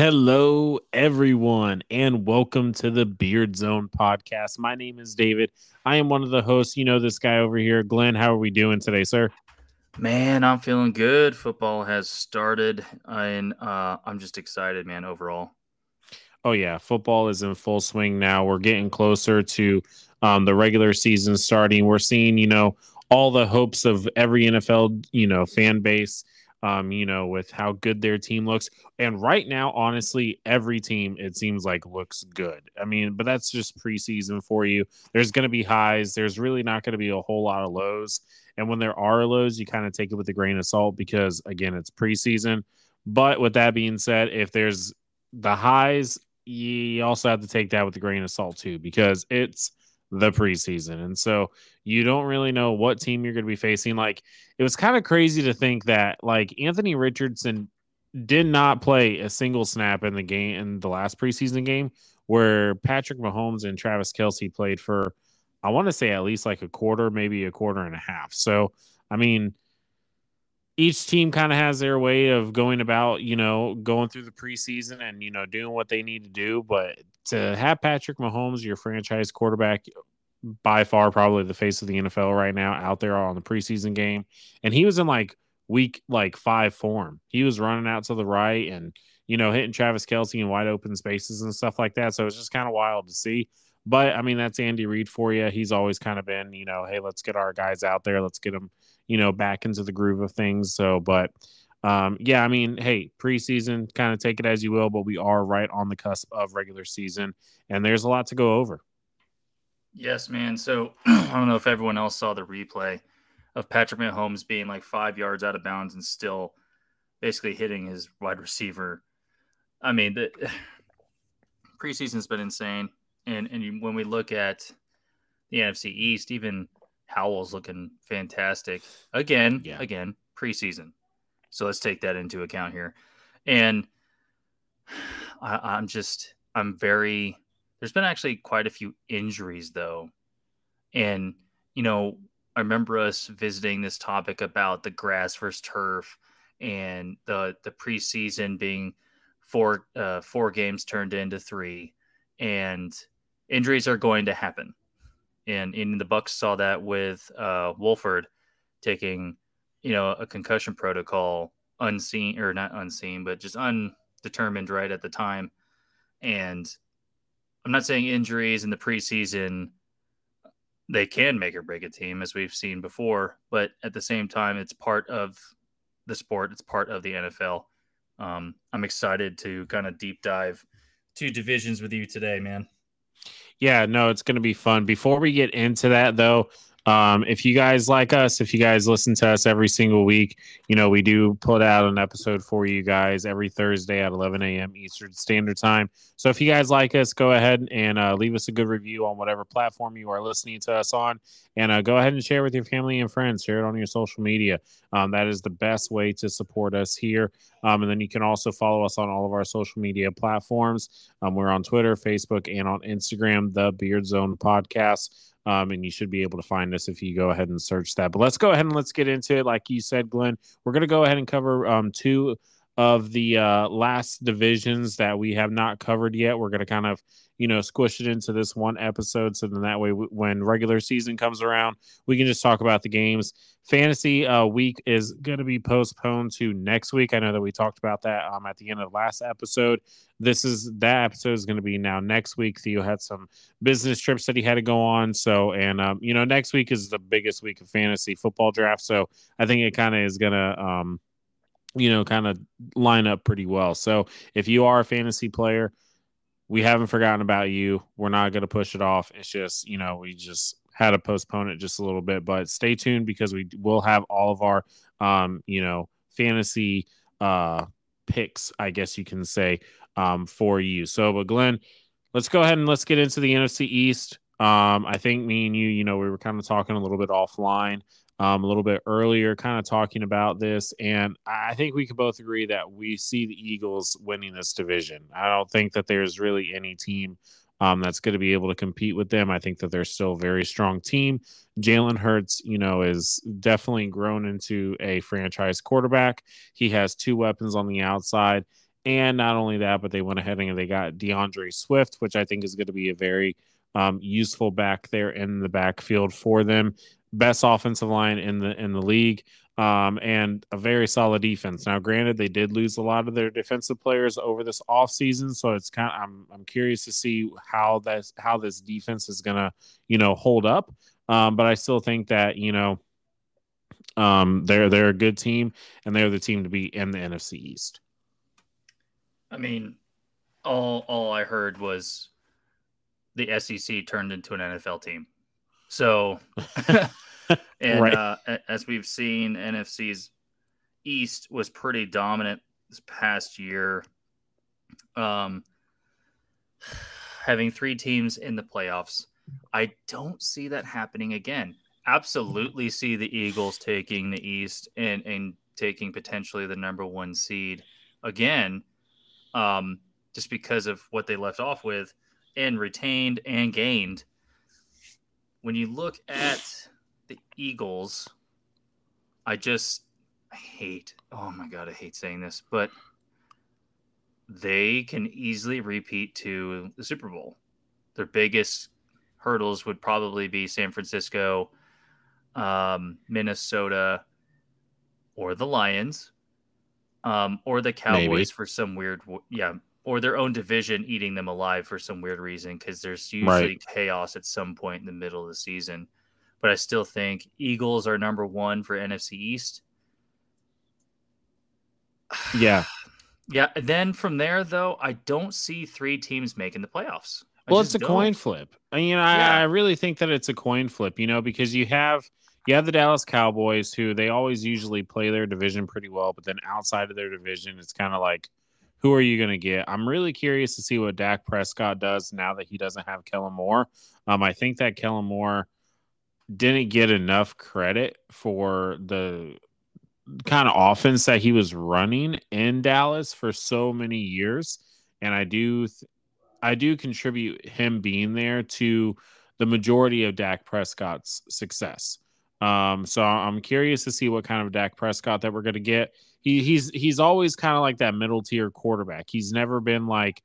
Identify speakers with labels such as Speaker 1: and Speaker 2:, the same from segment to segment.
Speaker 1: Hello, everyone, and welcome to the Beard Zone podcast. My name is David. I am one of the hosts. You know this guy over here, Glenn. How are we doing today, sir?
Speaker 2: Man, I'm feeling good. Football has started, and uh, I'm just excited, man. Overall.
Speaker 1: Oh yeah, football is in full swing now. We're getting closer to um, the regular season starting. We're seeing, you know, all the hopes of every NFL, you know, fan base um, you know, with how good their team looks. And right now, honestly, every team it seems like looks good. I mean, but that's just preseason for you. There's going to be highs. There's really not going to be a whole lot of lows. And when there are lows, you kind of take it with a grain of salt because again, it's preseason. But with that being said, if there's the highs, you also have to take that with a grain of salt too, because it's the preseason. And so you don't really know what team you're going to be facing. Like it was kind of crazy to think that like Anthony Richardson did not play a single snap in the game in the last preseason game where Patrick Mahomes and Travis Kelce played for I want to say at least like a quarter, maybe a quarter and a half. So I mean each team kind of has their way of going about, you know, going through the preseason and, you know, doing what they need to do. But to have Patrick Mahomes, your franchise quarterback, by far probably the face of the NFL right now, out there on the preseason game. And he was in like week like five form. He was running out to the right and, you know, hitting Travis Kelce in wide open spaces and stuff like that. So it's just kind of wild to see. But I mean, that's Andy Reid for you. He's always kind of been, you know, hey, let's get our guys out there. Let's get them you know, back into the groove of things. So, but um, yeah, I mean, hey, preseason, kind of take it as you will, but we are right on the cusp of regular season, and there's a lot to go over.
Speaker 2: Yes, man. So I don't know if everyone else saw the replay of Patrick Mahomes being like five yards out of bounds and still basically hitting his wide receiver. I mean, the preseason's been insane, and and when we look at the NFC East, even Howell's looking fantastic again. Yeah. Again, preseason. So let's take that into account here. And I, I'm just, I'm very. There's been actually quite a few injuries though, and you know, I remember us visiting this topic about the grass versus turf and the the preseason being four uh, four games turned into three, and injuries are going to happen and in the Bucs saw that with uh, Wolford taking, you know, a concussion protocol unseen or not unseen, but just undetermined right at the time. And I'm not saying injuries in the preseason they can make or break a team as we've seen before, but at the same time, it's part of the sport. It's part of the NFL. Um, I'm excited to kind of deep dive two divisions with you today, man.
Speaker 1: Yeah, no, it's going to be fun. Before we get into that, though, um, if you guys like us, if you guys listen to us every single week, you know, we do put out an episode for you guys every Thursday at 11 a.m. Eastern Standard Time. So if you guys like us, go ahead and uh, leave us a good review on whatever platform you are listening to us on. And uh, go ahead and share with your family and friends. Share it on your social media. Um, that is the best way to support us here. Um, and then you can also follow us on all of our social media platforms. Um, we're on Twitter, Facebook, and on Instagram, the Beard Zone Podcast. Um, and you should be able to find us if you go ahead and search that. But let's go ahead and let's get into it. Like you said, Glenn, we're going to go ahead and cover um, two of the uh, last divisions that we have not covered yet. We're going to kind of, you know, squish it into this one episode. So then that way, when regular season comes around, we can just talk about the games. Fantasy uh, week is going to be postponed to next week. I know that we talked about that um, at the end of the last episode. This is that episode is going to be now next week. Theo had some business trips that he had to go on. So, and, um, you know, next week is the biggest week of fantasy football draft. So I think it kind of is going to, um, you know, kind of line up pretty well. So if you are a fantasy player, we haven't forgotten about you. We're not going to push it off. It's just, you know, we just had to postpone it just a little bit, but stay tuned because we will have all of our, um, you know, fantasy uh, picks, I guess you can say, um, for you. So, but Glenn, let's go ahead and let's get into the NFC East. Um, I think me and you, you know, we were kind of talking a little bit offline um, a little bit earlier, kind of talking about this. And I think we can both agree that we see the Eagles winning this division. I don't think that there's really any team um, that's going to be able to compete with them. I think that they're still a very strong team. Jalen Hurts, you know, is definitely grown into a franchise quarterback. He has two weapons on the outside. And not only that, but they went ahead and they got DeAndre Swift, which I think is going to be a very um, useful back there in the backfield for them. Best offensive line in the in the league, um, and a very solid defense. Now, granted, they did lose a lot of their defensive players over this offseason, so it's kind of I'm I'm curious to see how this how this defense is gonna you know hold up. Um, but I still think that you know um, they're they're a good team, and they're the team to be in the NFC East.
Speaker 2: I mean, all all I heard was the SEC turned into an NFL team. So, and right. uh, as we've seen, NFC's East was pretty dominant this past year. Um, having three teams in the playoffs, I don't see that happening again. Absolutely see the Eagles taking the East and and taking potentially the number one seed again, um, just because of what they left off with and retained and gained. When you look at the Eagles, I just hate, oh my God, I hate saying this, but they can easily repeat to the Super Bowl. Their biggest hurdles would probably be San Francisco, um, Minnesota, or the Lions, um, or the Cowboys Maybe. for some weird, yeah, or their own division eating them alive for some weird reason because there's usually right. chaos at some point in the middle of the season. But I still think Eagles are number one for NFC East.
Speaker 1: Yeah.
Speaker 2: yeah. Then from there, though, I don't see three teams making the playoffs.
Speaker 1: I well, it's a don't. coin flip. I mean, I, yeah. I really think that it's a coin flip, you know, because you have you have the Dallas Cowboys who they always usually play their division pretty well, but then outside of their division, it's kind of like who are you going to get? I'm really curious to see what Dak Prescott does now that he doesn't have Kellen Moore. Um, I think that Kellen Moore didn't get enough credit for the kind of offense that he was running in Dallas for so many years, and I do, th- I do contribute him being there to the majority of Dak Prescott's success. Um, so I'm curious to see what kind of Dak Prescott that we're going to get he he's he's always kind of like that middle tier quarterback. He's never been like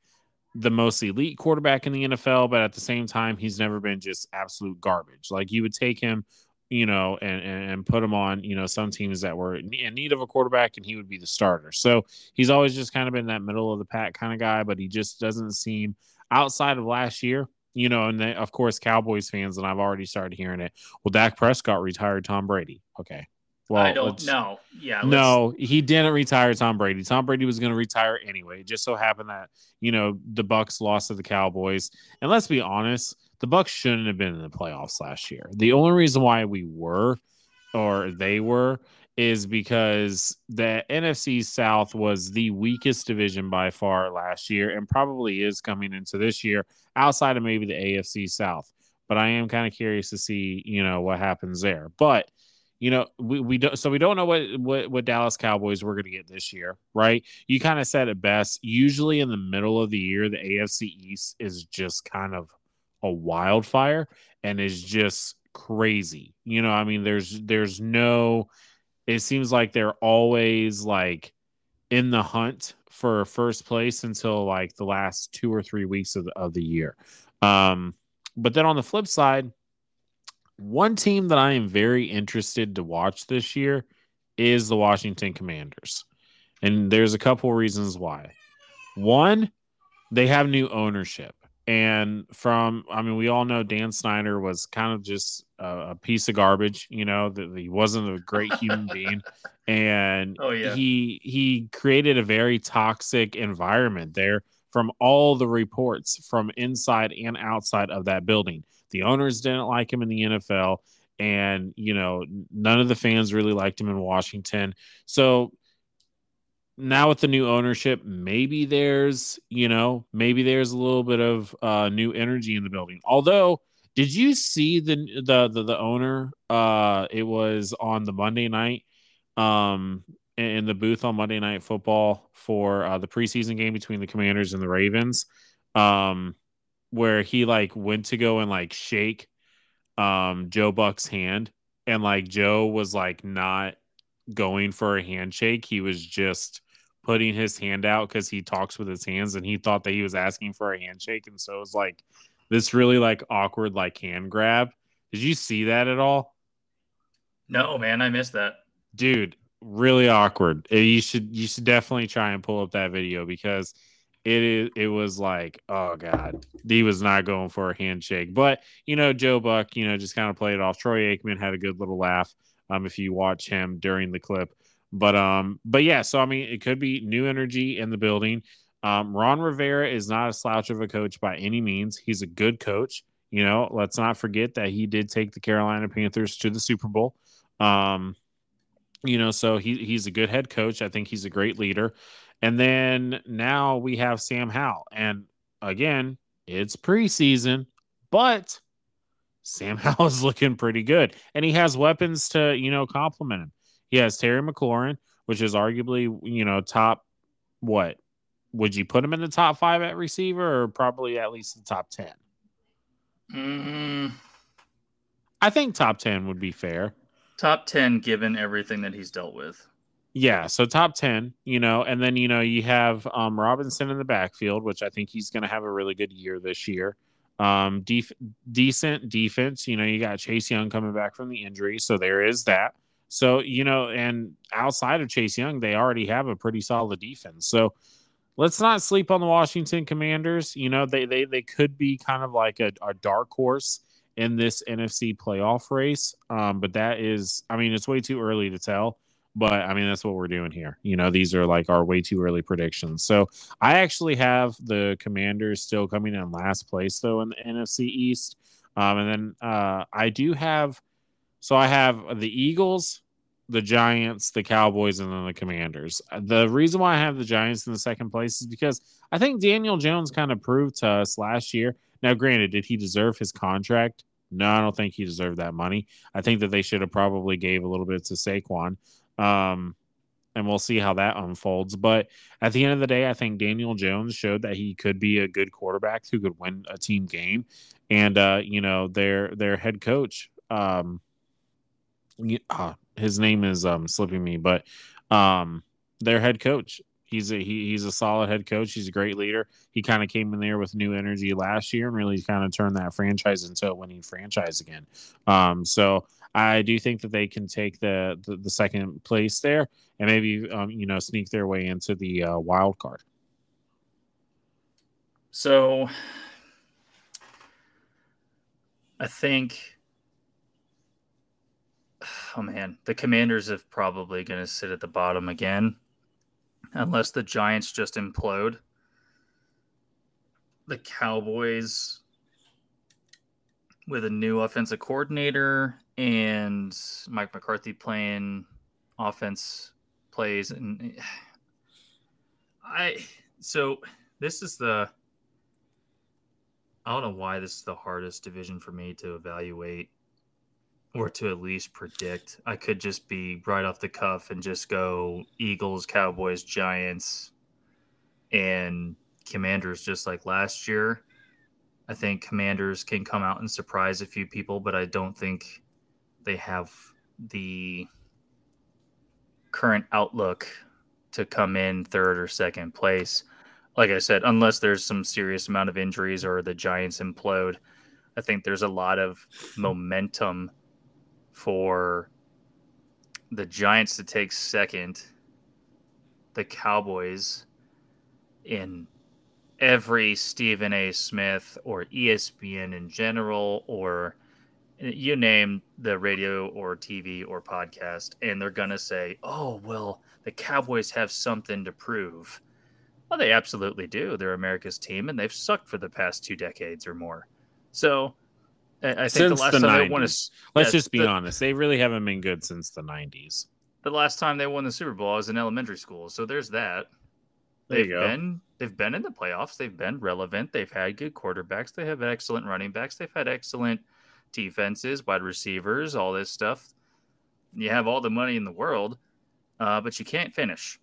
Speaker 1: the most elite quarterback in the NFL, but at the same time, he's never been just absolute garbage. Like you would take him, you know, and and put him on, you know, some teams that were in need of a quarterback, and he would be the starter. So he's always just kind of been that middle of the pack kind of guy, but he just doesn't seem outside of last year. You know, and of course, Cowboys fans, and I've already started hearing it. Well, Dak Prescott retired Tom Brady. Okay,
Speaker 2: well, I don't know. Yeah.
Speaker 1: No, he didn't retire Tom Brady. Tom Brady was going to retire anyway. It just so happened that you know the Bucs lost to the Cowboys, and let's be honest, the Bucs shouldn't have been in the playoffs last year. The only reason why we were, or they were, is because the NFC South was the weakest division by far last year, and probably is coming into this year, outside of maybe the AFC South. But I am kind of curious to see, you know, what happens there. But you know, we, we don't so we don't know what, what what Dallas Cowboys we're gonna get this year, right? You kind of said it best. Usually in the middle of the year, the AFC East is just kind of a wildfire and is just crazy. You know, I mean, there's there's no it seems like they're always like in the hunt for first place until like the last two or three weeks of the, of the year. Um, but then on the flip side, one team that I am very interested to watch this year is the Washington Commanders. And there's a couple reasons why. One, they have new ownership. And from, I mean, we all know Dan Snyder was kind of just a, a piece of garbage, you know, that he wasn't a great human being. And oh, yeah. he he created a very toxic environment there from all the reports from inside and outside of that building. The owners didn't like him in the NFL, and you know none of the fans really liked him in Washington. So now with the new ownership, maybe there's you know maybe there's a little bit of uh, new energy in the building. Although, did you see the the the, the owner? Uh, it was on the Monday night. Um, in the booth on Monday Night Football for uh, the preseason game between the Commanders and the Ravens. Um, where he like went to go and like shake um Joe Buck's hand and like Joe was like not going for a handshake. He was just putting his hand out because he talks with his hands and he thought that he was asking for a handshake. And so it was like this really like awkward like hand grab. Did you see that at all?
Speaker 2: No, man, I missed that.
Speaker 1: Dude, really awkward. Uh, you should you should definitely try and pull up that video because it it was like oh god he was not going for a handshake. But you know joe buck you know just kind of played it off. Troy aikman had a good little laugh um if you watch him during the clip. But um but yeah so i mean it could be new energy in the building. Um ron rivera is not a slouch of a coach by any means. He's a good coach you know. Let's not forget that he did take the carolina panthers to the super bowl. Um you know so he, he's a good head coach. I think he's a great leader and then now we have Sam Howell. And again, it's preseason, but Sam Howell is looking pretty good. And he has weapons to, you know, complement him. He has Terry McLaurin, which is arguably, you know, top what? Would you put him in the top five at receiver or probably at least the top 10?
Speaker 2: Mm.
Speaker 1: I think top 10 would be fair.
Speaker 2: Top 10 given everything that he's dealt with.
Speaker 1: Yeah, so top 10, you know, and then, you know, you have um, Robinson in the backfield, which I think he's going to have a really good year this year. Um, def- decent defense, you know, you got Chase Young coming back from the injury, so there is that. So, you know, and outside of Chase Young, they already have a pretty solid defense. So, let's not sleep on the Washington Commanders. You know, they they they could be kind of like a, a dark horse in this NFC playoff race. Um, but that is, I mean, it's way too early to tell. But I mean, that's what we're doing here. You know, these are like our way too early predictions. So I actually have the Commanders still coming in last place, though, in the NFC East. Um, and then uh, I do have, so I have the Eagles, the Giants, the Cowboys, and then the Commanders. The reason why I have the Giants in the second place is because I think Daniel Jones kind of proved to us last year. Now, granted, did he deserve his contract? No, I don't think he deserved that money. I think that they should have probably gave a little bit to Saquon. Um, and we'll see how that unfolds. But at the end of the day, I think Daniel Jones showed that he could be a good quarterback who could win a team game. And uh, you know, their their head coach, um, uh, his name is um slipping me, but um, their head coach he's a he, he's a solid head coach. He's a great leader. He kind of came in there with new energy last year and really kind of turned that franchise into a winning franchise again. Um, so I do think that they can take the the, the second place there and maybe um, you know sneak their way into the uh, wild card.
Speaker 2: So I think oh man, the Commanders are probably going to sit at the bottom again unless the Giants just implode. The Cowboys, with a new offensive coordinator and Mike McCarthy playing offense plays, and I so this is the I don't know why this is the hardest division for me to evaluate or to at least predict. I could just be right off the cuff and just go Eagles, Cowboys, Giants, and Commanders just like last year. I think Commanders can come out and surprise a few people, but I don't think they have the current outlook to come in third or second place. Like I said, unless there's some serious amount of injuries or the Giants implode, I think there's a lot of momentum for the Giants to take second, the Cowboys in every Stephen A. Smith or ESPN in general, or you name the radio or TV or podcast, and they're going to say, oh, well, the Cowboys have something to prove. Well, they absolutely do. They're America's team, and they've sucked for the past two decades or more. So I think
Speaker 1: since the last the time 90s. they won a, let's just be the, honest, they really haven't been good since the '90s.
Speaker 2: The last time they won the Super Bowl was in elementary school, so there's that.
Speaker 1: There they've
Speaker 2: been they've been in the playoffs. They've been relevant. They've had good quarterbacks. They have excellent running backs. They've had excellent defenses, wide receivers, all this stuff. You have all the money in the world, uh, but you can't finish.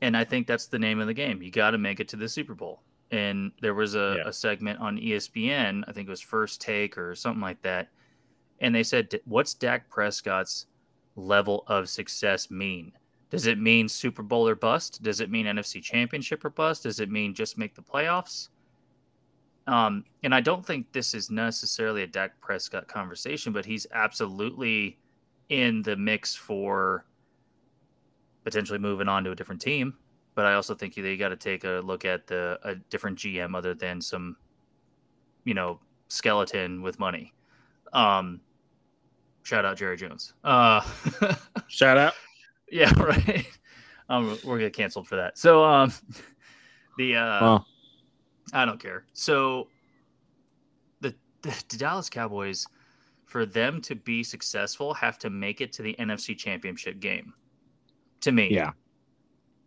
Speaker 2: And I think that's the name of the game. You got to make it to the Super Bowl and there was a, yeah. a segment on ESPN, I think it was First Take or something like that, and they said, "What's Dak Prescott's level of success mean?" Does it mean Super Bowl or bust? Does it mean NFC Championship or bust? Does it mean just make the playoffs? Um, and I don't think this is necessarily a Dak Prescott conversation, but he's absolutely in the mix for potentially moving on to a different team. But I also think you got to take a look at the a different GM other than some, you know, skeleton with money. Um, shout out Jerry Jones. Uh,
Speaker 1: shout out.
Speaker 2: Yeah, right. Um, we're gonna canceled for that. So, um, the uh, well. I don't care. So, the, the the Dallas Cowboys, for them to be successful, have to make it to the NFC Championship game. To me,
Speaker 1: yeah.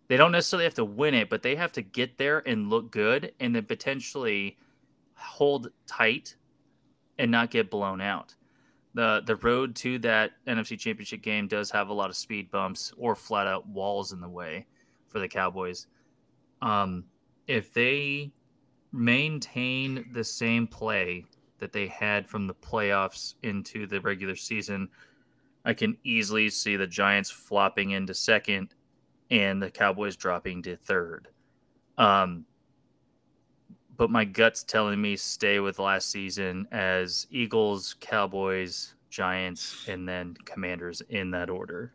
Speaker 2: They don't necessarily have to win it, but they have to get there and look good, and then potentially hold tight and not get blown out the the road to that NFC Championship game does have a lot of speed bumps or flat out walls in the way for the Cowboys. Um, if they maintain the same play that they had from the playoffs into the regular season, I can easily see the Giants flopping into second and the Cowboys dropping to third. Um, but my gut's telling me stay with last season as Eagles, Cowboys, Giants, and then Commanders in that order.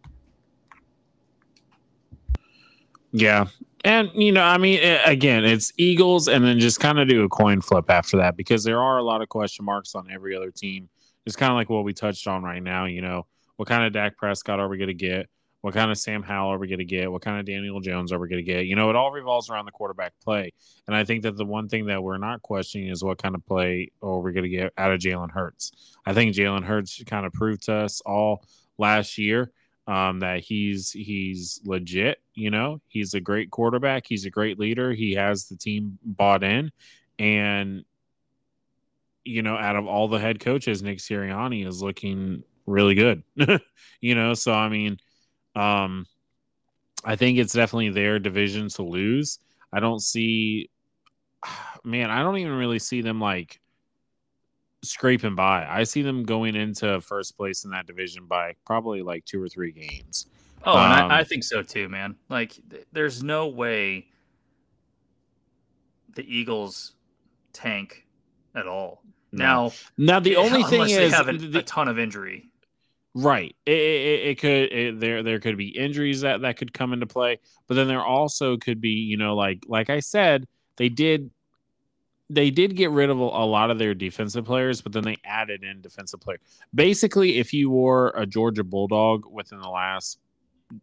Speaker 1: Yeah. And, you know, I mean, again, it's Eagles and then just kind of do a coin flip after that because there are a lot of question marks on every other team. It's kind of like what we touched on right now. You know, what kind of Dak Prescott are we going to get? What kind of Sam Howell are we going to get? What kind of Daniel Jones are we going to get? You know, it all revolves around the quarterback play. And I think that the one thing that we're not questioning is what kind of play are we going to get out of Jalen Hurts. I think Jalen Hurts kind of proved to us all last year um, that he's he's legit. You know, he's a great quarterback. He's a great leader. He has the team bought in, and you know, out of all the head coaches, Nick Sirianni is looking really good. you know, so I mean um, I think it's definitely their division to lose. I don't see, man, I don't even really see them like scraping by. I see them going into first place in that division by probably like two or three games.
Speaker 2: Oh, um, and I, um, I, think so too, man. Like, th- there's no way the Eagles tank at all. No. Now,
Speaker 1: now the only thing is
Speaker 2: they have a, the, a ton of injury.
Speaker 1: Right. It, it, it could it, there there could be injuries that that could come into play, but then there also could be you know like like I said they did they did get rid of a, lot of their defensive players, but then they added in defensive players. Basically, if you wore a Georgia Bulldog within the last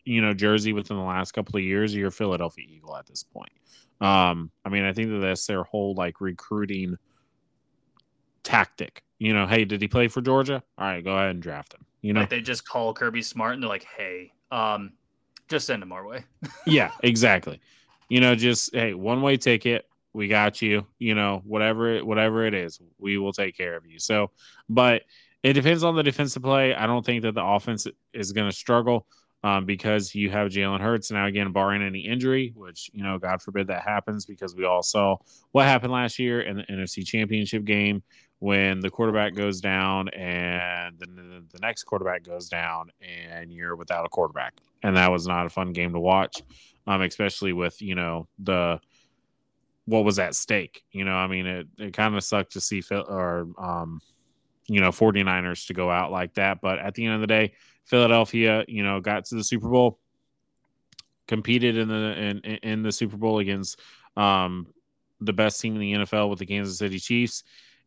Speaker 1: you know jersey within the last couple of years, you're a Philadelphia Eagle at this point. Um, I mean, I think that that's their whole like recruiting tactic. You know, hey, did he play for Georgia? All right, go ahead and draft him. You know,
Speaker 2: like they just call Kirby Smart and they're like, "Hey, um, just send him our way."
Speaker 1: yeah, exactly. You know, just hey, one way ticket. We got you. You know, whatever whatever it is, we will take care of you. So, but it depends on the defensive play. I don't think that the offense is going to struggle um, because you have Jalen Hurts now again, barring any injury, which you know, God forbid that happens, because we all saw what happened last year in the NFC Championship game when the quarterback goes down and then the next quarterback goes down and you're without a quarterback. And that was not a fun game to watch, um, especially with, you know, the what was at stake. You know, I mean, it, it kind of sucked to see Phil or, um, you know, 49ers to go out like that. But at the end of the day, Philadelphia, you know, got to the Super Bowl, competed in the in, in the Super Bowl against um, the best team in the NFL with the Kansas City Chiefs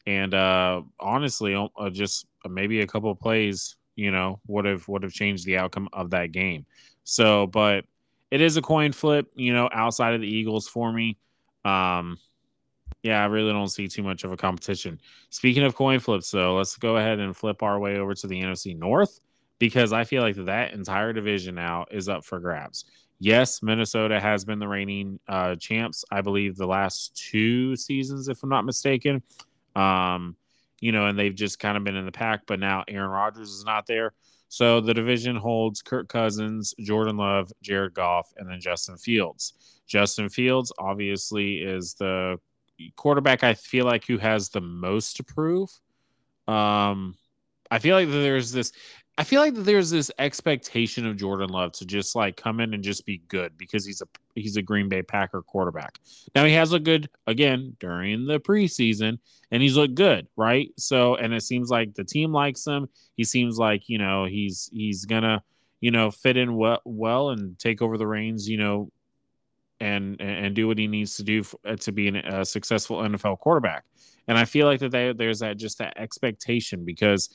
Speaker 1: and uh, honestly, uh, just maybe a couple of plays, you know, would have would have changed the outcome of that game. So, but it is a coin flip, you know, outside of the Eagles for me. Um, yeah, I really don't see too much of a competition. Speaking of coin flips, though, let's go ahead and flip our way over to the NFC North because I feel like that entire division now is up for grabs. Yes, Minnesota has been the reigning uh, champs, I believe, the last two seasons, if I'm not mistaken. Um, you know, and they've just kind of been in the pack, but now Aaron Rodgers is not there. So the division holds Kirk Cousins, Jordan Love, Jared Goff, and then Justin Fields. Justin Fields obviously is the quarterback I feel like who has the most to prove. Um, I feel like there's this. I feel like there's this expectation of Jordan Love to just like come in and just be good because he's a he's a Green Bay Packer quarterback. Now he has looked good again during the preseason and he's looked good, right? So and it seems like the team likes him. He seems like, you know, he's he's gonna, you know, fit in well, well and take over the reins, you know, and and do what he needs to do for, uh, to be an, a successful NFL quarterback. And I feel like that they, there's that just that expectation because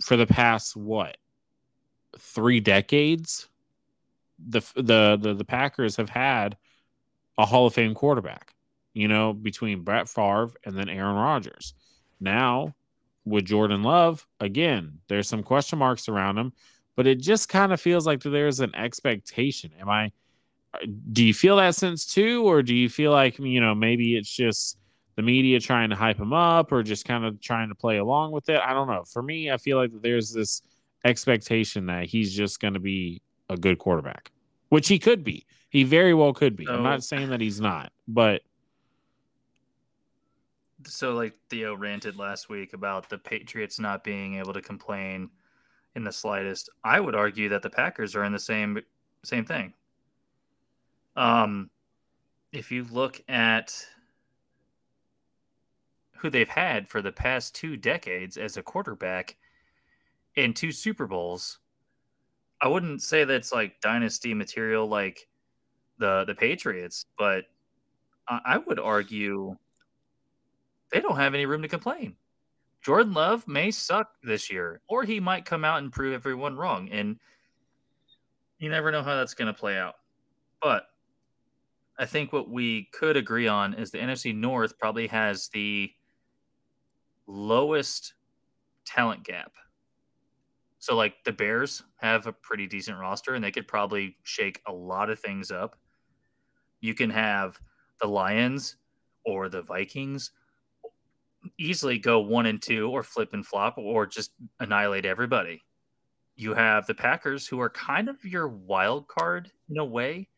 Speaker 1: for the past what three decades, the the the, the Packers have had a Hall of Fame quarterback. You know, between Brett Favre and then Aaron Rodgers. Now with Jordan Love, again, there's some question marks around him, but it just kind of feels like there's an expectation. Am I? Do you feel that sense too, or do you feel like you know maybe it's just the media trying to hype him up or just kind of trying to play along with it. I don't know. For me, I feel like there's this expectation that he's just going to be a good quarterback, which he could be. He very well could be. So, I'm not saying that he's not, but
Speaker 2: so like Theo ranted last week about the Patriots not being able to complain in the slightest. I would argue that the Packers are in the same same thing. Um if you look at who they've had for the past two decades as a quarterback in two Super Bowls. I wouldn't say that's like dynasty material like the the Patriots, but I would argue they don't have any room to complain. Jordan Love may suck this year, or he might come out and prove everyone wrong. And you never know how that's going to play out. But I think what we could agree on is the NFC North probably has the lowest talent gap. So, like the Bears have a pretty decent roster and they could probably shake a lot of things up. You can have the Lions or the Vikings easily go one and two or flip and flop or just annihilate everybody. You have the Packers who are kind of your wild card in a way.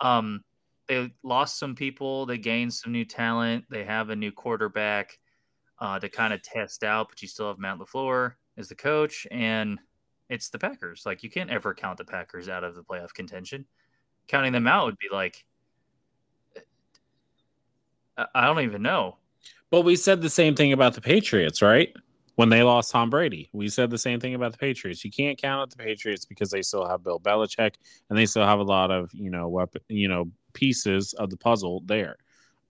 Speaker 2: Um, they lost some people, they gained some new talent, they have a new quarterback uh, to kind of test out, but you still have Matt LaFleur as the coach, and it's the Packers. Like you can't ever count the Packers out of the playoff contention. Counting them out would be like I don't even know.
Speaker 1: But we said the same thing about the Patriots, right? When they lost Tom Brady, we said the same thing about the Patriots. You can't count out the Patriots because they still have Bill Belichick and they still have a lot of you know weapon, you know pieces of the puzzle there.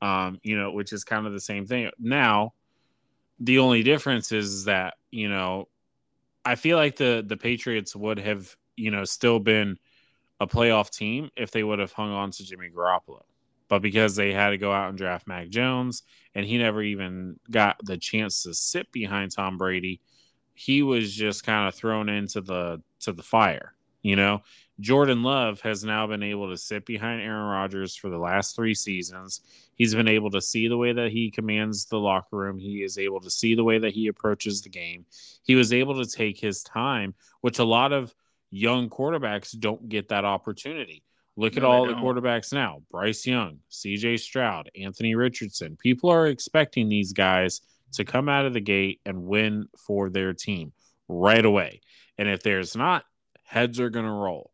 Speaker 1: Um, you know, which is kind of the same thing. Now, the only difference is that you know I feel like the the Patriots would have you know still been a playoff team if they would have hung on to Jimmy Garoppolo. But because they had to go out and draft Mac Jones and he never even got the chance to sit behind Tom Brady, he was just kind of thrown into the to the fire, you know. Jordan Love has now been able to sit behind Aaron Rodgers for the last three seasons. He's been able to see the way that he commands the locker room. He is able to see the way that he approaches the game. He was able to take his time, which a lot of young quarterbacks don't get that opportunity. Look no, at all the quarterbacks now Bryce Young, CJ Stroud, Anthony Richardson. People are expecting these guys to come out of the gate and win for their team right away. And if there's not, heads are going to roll.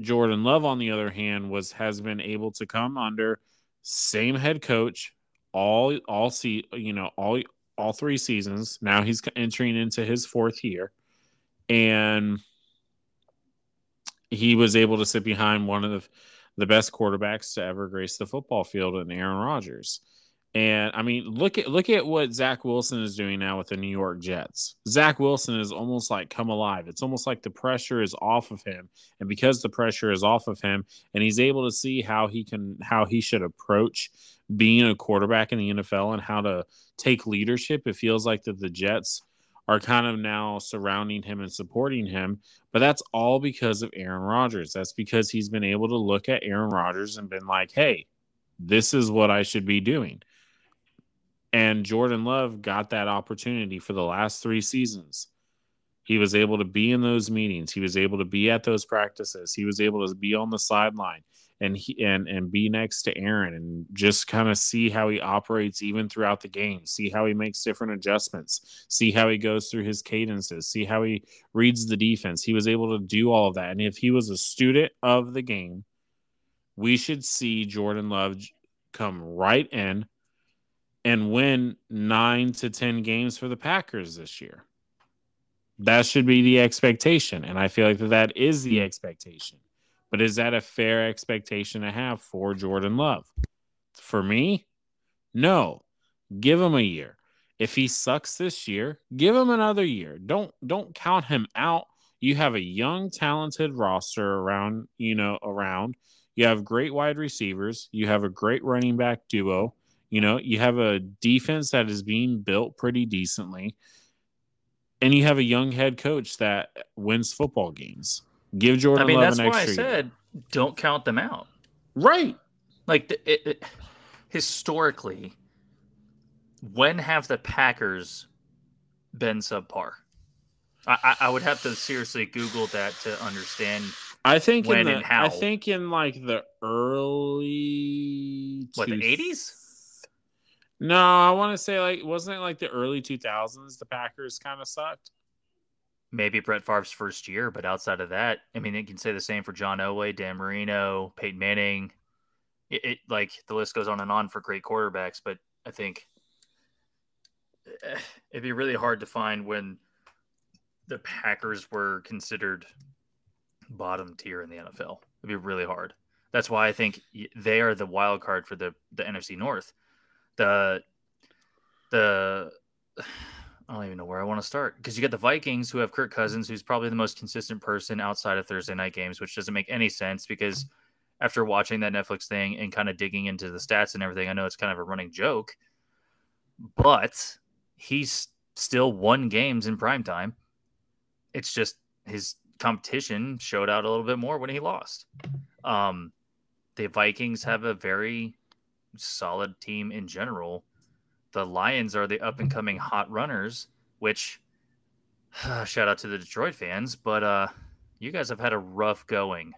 Speaker 1: Jordan Love, on the other hand, was has been able to come under same head coach all all see you know all all three seasons. Now he's entering into his fourth year, and he was able to sit behind one of the, best quarterbacks to ever grace the football field in Aaron Rodgers. And I mean, look at look at what Zach Wilson is doing now with the New York Jets. Zach Wilson is almost like come alive. It's almost like the pressure is off of him, and because the pressure is off of him, and he's able to see how he can how he should approach being a quarterback in the NFL and how to take leadership. It feels like that the Jets are kind of now surrounding him and supporting him, but that's all because of Aaron Rodgers. That's because he's been able to look at Aaron Rodgers and been like, "Hey, this is what I should be doing." And Jordan Love got that opportunity for the last three seasons. He was able to be in those meetings. He was able to be at those practices. He was able to be on the sideline. And he and and be next to Aaron and just kind of see how he operates even throughout the game, see how he makes different adjustments, see how he goes through his cadences, see how he reads the defense. He was able to do all of that. And if he was a student of the game, we should see Jordan Love come right in and win 9 to 10 games for the Packers this year. That should be the expectation and I feel like that, that is the expectation. But is that a fair expectation to have for Jordan Love? For me, no. Give him a year. If he sucks this year, give him another year. Don't don't count him out. You have a young, talented roster around, you know, around. You have great wide receivers. You have a great running back duo. You know, you have a defense that is being built pretty decently. And you have a young head coach that wins football games. Give Jordan I mean, Love that's why I said
Speaker 2: year. don't count them out.
Speaker 1: Right.
Speaker 2: Like the, it, it, historically, when have the Packers been subpar? I, I, would have to seriously Google that to understand.
Speaker 1: I think when the, and how. I think in like the early
Speaker 2: what the eighties.
Speaker 1: No, I want to say like wasn't it like the early two thousands? The Packers kind of sucked
Speaker 2: maybe Brett Favre's first year, but outside of that, I mean, it can say the same for John Elway, Dan Marino, Peyton Manning. It, it like the list goes on and on for great quarterbacks, but I think it'd be really hard to find when the Packers were considered bottom tier in the NFL. It'd be really hard. That's why I think they are the wild card for the the NFC North. The the I don't even know where I want to start because you got the Vikings who have Kirk Cousins, who's probably the most consistent person outside of Thursday night games, which doesn't make any sense because after watching that Netflix thing and kind of digging into the stats and everything, I know it's kind of a running joke, but he's still won games in prime time. It's just his competition showed out a little bit more when he lost. Um, the Vikings have a very solid team in general the Lions are the up and coming hot runners, which shout out to the Detroit fans, but uh, you guys have had a rough going,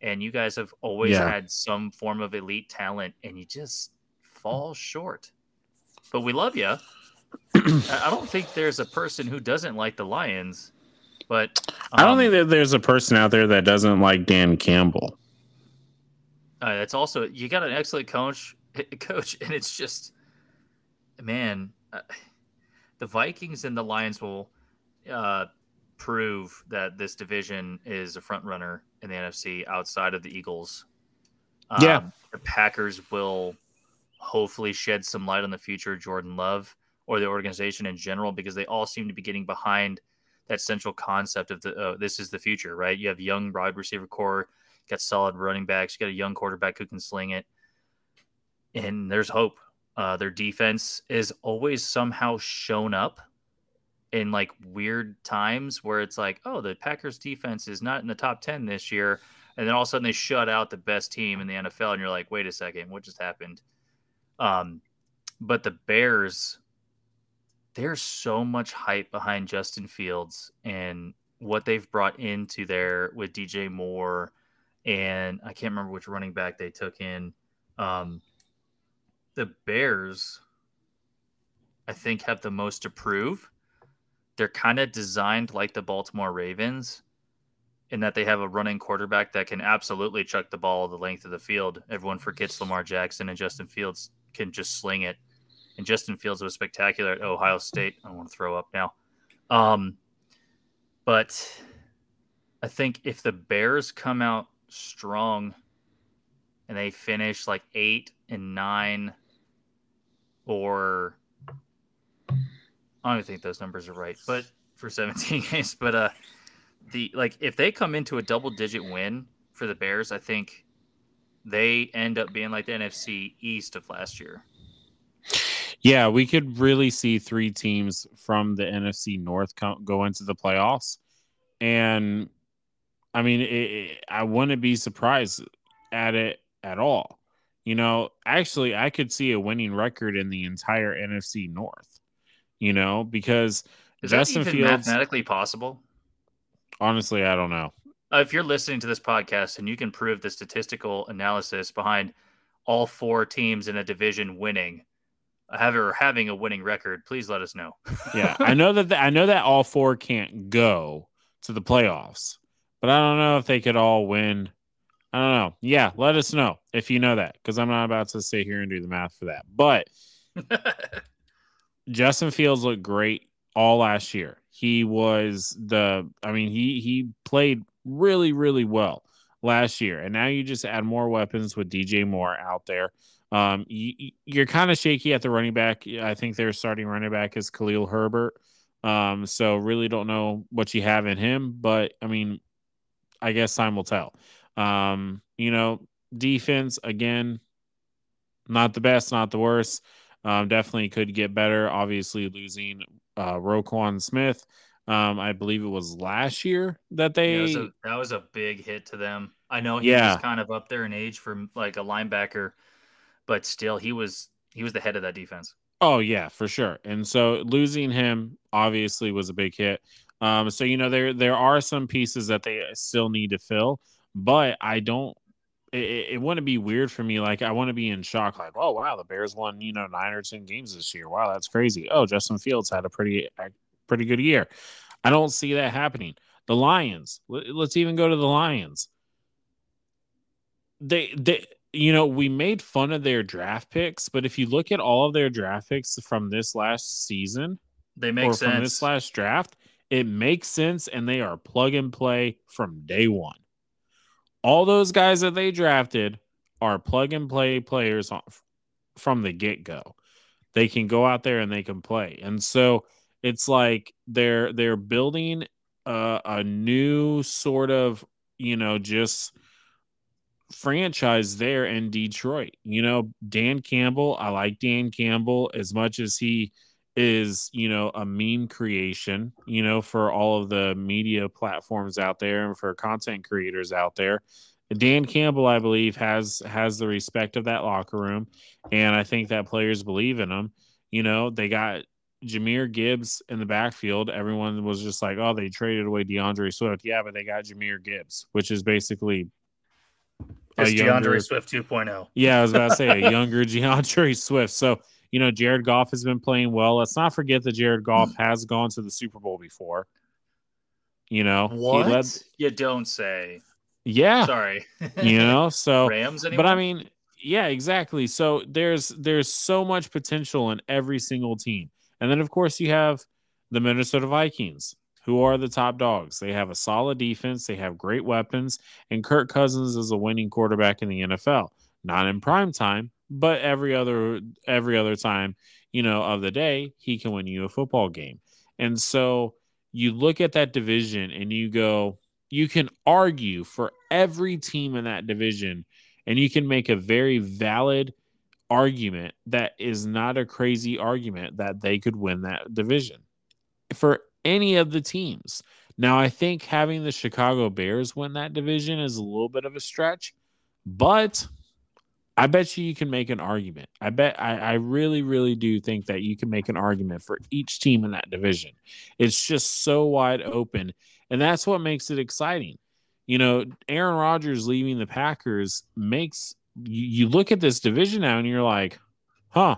Speaker 2: and you guys have always yeah. had some form of elite talent, and you just fall short. But we love you. I don't think there's a person who doesn't like the Lions, but
Speaker 1: um, I don't think um, that there's a person out there that doesn't like Dan Campbell.
Speaker 2: Uh, it's also you got an excellent coach, coach, and it's just man, uh, the Vikings and the Lions will uh, prove that this division is a front runner in the NFC outside of the Eagles.
Speaker 1: Um, yeah,
Speaker 2: the Packers will hopefully shed some light on the future of Jordan Love or the organization in general because they all seem to be getting behind that central concept of the uh, this is the future, right? You have young wide receiver core, got solid running backs, you got a young quarterback who can sling it, and there's hope. Uh, their defense is always somehow shown up in like weird times where it's like, oh, the Packers defense is not in the top 10 this year. And then all of a sudden they shut out the best team in the NFL. And you're like, wait a second, what just happened? Um, but the Bears, there's so much hype behind Justin Fields and what they've brought into there with DJ Moore. And I can't remember which running back they took in. Um, the Bears, I think, have the most to prove. They're kind of designed like the Baltimore Ravens in that they have a running quarterback that can absolutely chuck the ball the length of the field. Everyone forgets Lamar Jackson and Justin Fields can just sling it. And Justin Fields was spectacular at Ohio State. I want to throw up now. Um, but I think if the Bears come out strong and they finish like eight and nine or I don't think those numbers are right, but for 17 games, but uh the like if they come into a double digit win for the Bears, I think they end up being like the NFC East of last year.
Speaker 1: Yeah, we could really see three teams from the NFC North go into the playoffs. And I mean, it, it, I wouldn't be surprised at it at all. You know, actually, I could see a winning record in the entire NFC North. You know, because
Speaker 2: is Justin that even Fields, mathematically possible?
Speaker 1: Honestly, I don't know.
Speaker 2: uh, if you're listening to this podcast and you can prove the statistical analysis behind all four teams in a division winning, have or having a winning record, please let us know.
Speaker 1: yeah, I know that the, I know that all four can't go to the playoffs, but I don't know if they could all win. I don't know. Yeah, let us know if you know that because I'm not about to sit here and do the math for that. But Justin Fields looked great all last year. He was the I mean, he he played really, really well last year. And now you just add more weapons with DJ Moore out there. Um, you, you're kind of shaky at the running back. I think their starting running back is Khalil Herbert. Um, so really don't know what you have in him, but I mean, I guess time will tell. Um, you know, defense again, not the best, not the worst. Um, definitely could get better. Obviously, losing uh, Roquan Smith. Um, I believe it was last year that they.
Speaker 2: Yeah, was a, that was a big hit to them. I know he's yeah. kind of up there in age for like a linebacker, but still, he was he was the head of that defense.
Speaker 1: Oh yeah, for sure. And so losing him obviously was a big hit. Um, so you know there there are some pieces that they still need to fill, but I don't it, it wouldn't be weird for me. Like I want to be in shock, like, oh wow, the Bears won, you know, nine or ten games this year. Wow, that's crazy. Oh, Justin Fields had a pretty pretty good year. I don't see that happening. The Lions, let's even go to the Lions. They they you know, we made fun of their draft picks, but if you look at all of their draft picks from this last season,
Speaker 2: they make
Speaker 1: sense. from this last draft, it makes sense and they are plug and play from day one all those guys that they drafted are plug and play players from the get go. They can go out there and they can play. And so it's like they're they're building a, a new sort of, you know, just franchise there in Detroit. You know, Dan Campbell, I like Dan Campbell as much as he is you know a meme creation you know for all of the media platforms out there and for content creators out there dan campbell i believe has has the respect of that locker room and i think that players believe in him you know they got Jahmyr Gibbs in the backfield. Everyone was just like, "Oh, they traded away D'Andre Swift." Yeah, but they got Jahmyr Gibbs, which is basically
Speaker 2: it's younger, D'Andre Swift 2.0.
Speaker 1: Yeah, I was about to say a younger D'Andre Swift. So you know, Jared Goff has been playing well. Let's not forget that Jared Goff hmm. has gone to the Super Bowl before. You know,
Speaker 2: what led... you don't say.
Speaker 1: Yeah,
Speaker 2: sorry.
Speaker 1: you know, so
Speaker 2: Rams.
Speaker 1: But I mean, yeah, exactly. So there's there's so much potential in every single team, and then of course you have the Minnesota Vikings, who are the top dogs. They have a solid defense, they have great weapons, and Kirk Cousins is a winning quarterback in the NFL. Not in prime time, but every other every other time you know of the day he can win you a football game. And so you look at that division and you go you can argue for every team in that division and you can make a very valid argument that is not a crazy argument that they could win that division for any of the teams. Now i think having the chicago bears win that division is a little bit of a stretch but I bet you you can make an argument. I bet I, I really, really do think that you can make an argument for each team in that division. It's just so wide open. And that's what makes it exciting. You know, Aaron Rodgers leaving the Packers makes you, you look at this division now and you're like, huh.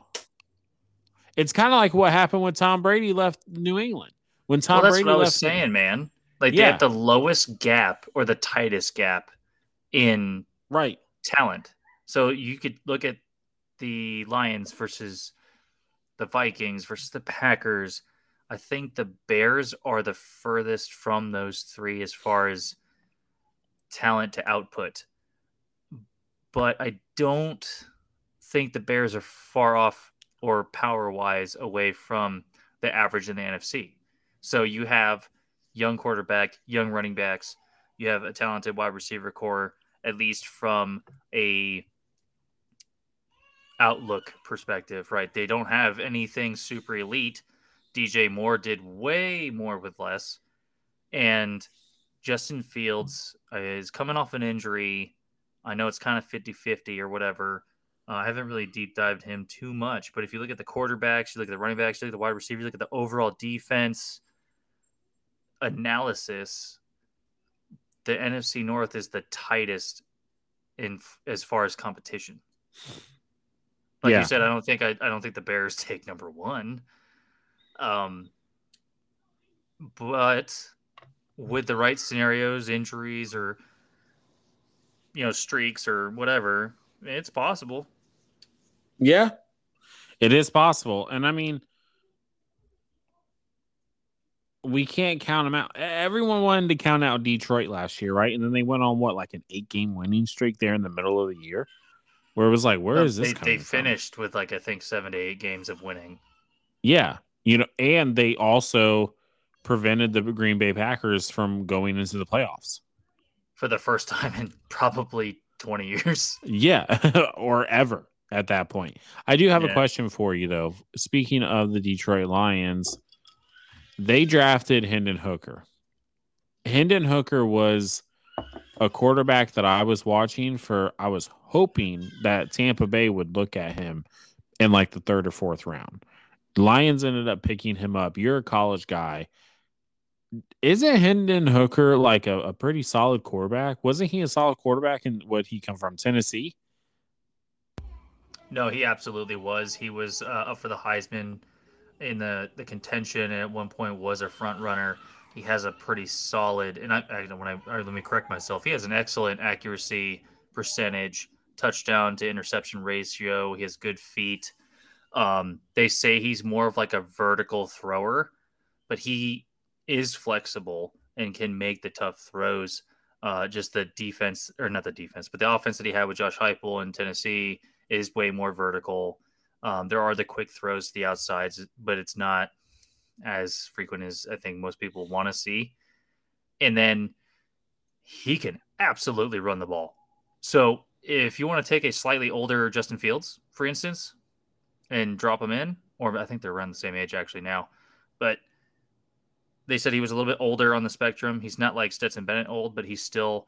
Speaker 1: It's kind of like what happened when Tom Brady left New England. When Tom well, that's Brady
Speaker 2: what I
Speaker 1: was
Speaker 2: saying, man. Like yeah. they have the lowest gap or the tightest gap in
Speaker 1: right
Speaker 2: talent. So you could look at the Lions versus the Vikings versus the Packers. I think the Bears are the furthest from those three as far as talent to output. But I don't think the Bears are far off or power wise away from the average in the NFC. So you have young quarterback, young running backs, you have a talented wide receiver core, at least from a outlook perspective, right? They don't have anything super elite. DJ Moore did way more with less. And Justin Fields is coming off an injury. I know it's kind of 50 50 or whatever. Uh, I haven't really deep dived him too much, but if you look at the quarterbacks, you look at the running backs, you look at the wide receivers, you look at the overall defense analysis, the NFC North is the tightest in as far as competition. Like
Speaker 1: Yeah.
Speaker 2: you said, I don't think I, I don't think the Bears take number one. Um, but with the right scenarios, injuries, or you know streaks or whatever, it's possible.
Speaker 1: Yeah, it is possible. And I mean, we can't count them out. Everyone wanted to count out Detroit last year, right? And then they went on what, like an eight game winning streak there in the middle of the year, where it was like, where is this
Speaker 2: they, they
Speaker 1: from?
Speaker 2: finished with like I think seven to eight games of winning.
Speaker 1: Yeah, you know, and they also prevented the Green Bay Packers from going into the playoffs.
Speaker 2: for the first time in probably 20 years.
Speaker 1: Yeah, or ever at that point. I do have a question for you though. Speaking of the Detroit Lions, they drafted Hendon Hooker. Hendon Hooker was a quarterback that I was watching for I was hoping that Tampa Bay would look at him in like the third or fourth round. Lions ended up picking him up. You're a college guy. Isn't Hendon Hooker like a, a pretty solid quarterback? Wasn't he a solid quarterback and what he come from Tennessee?
Speaker 2: No, he absolutely was. He was uh, up for the Heisman in the, the contention and at one point was a front runner. He has a pretty solid, and I, I when I let me correct myself. He has an excellent accuracy percentage, touchdown to interception ratio. He has good feet. Um, they say he's more of like a vertical thrower, but he is flexible and can make the tough throws. Uh, just the defense, or not the defense, but the offense that he had with Josh Heupel in Tennessee is way more vertical. Um, there are the quick throws to the outsides, but it's not as frequent as I think most people want to see. And then he can absolutely run the ball. So if you want to take a slightly older Justin Fields, for instance, and drop him in, or I think they're around the same age actually now, but they said he was a little bit older on the spectrum. He's not like Stetson Bennett old, but he's still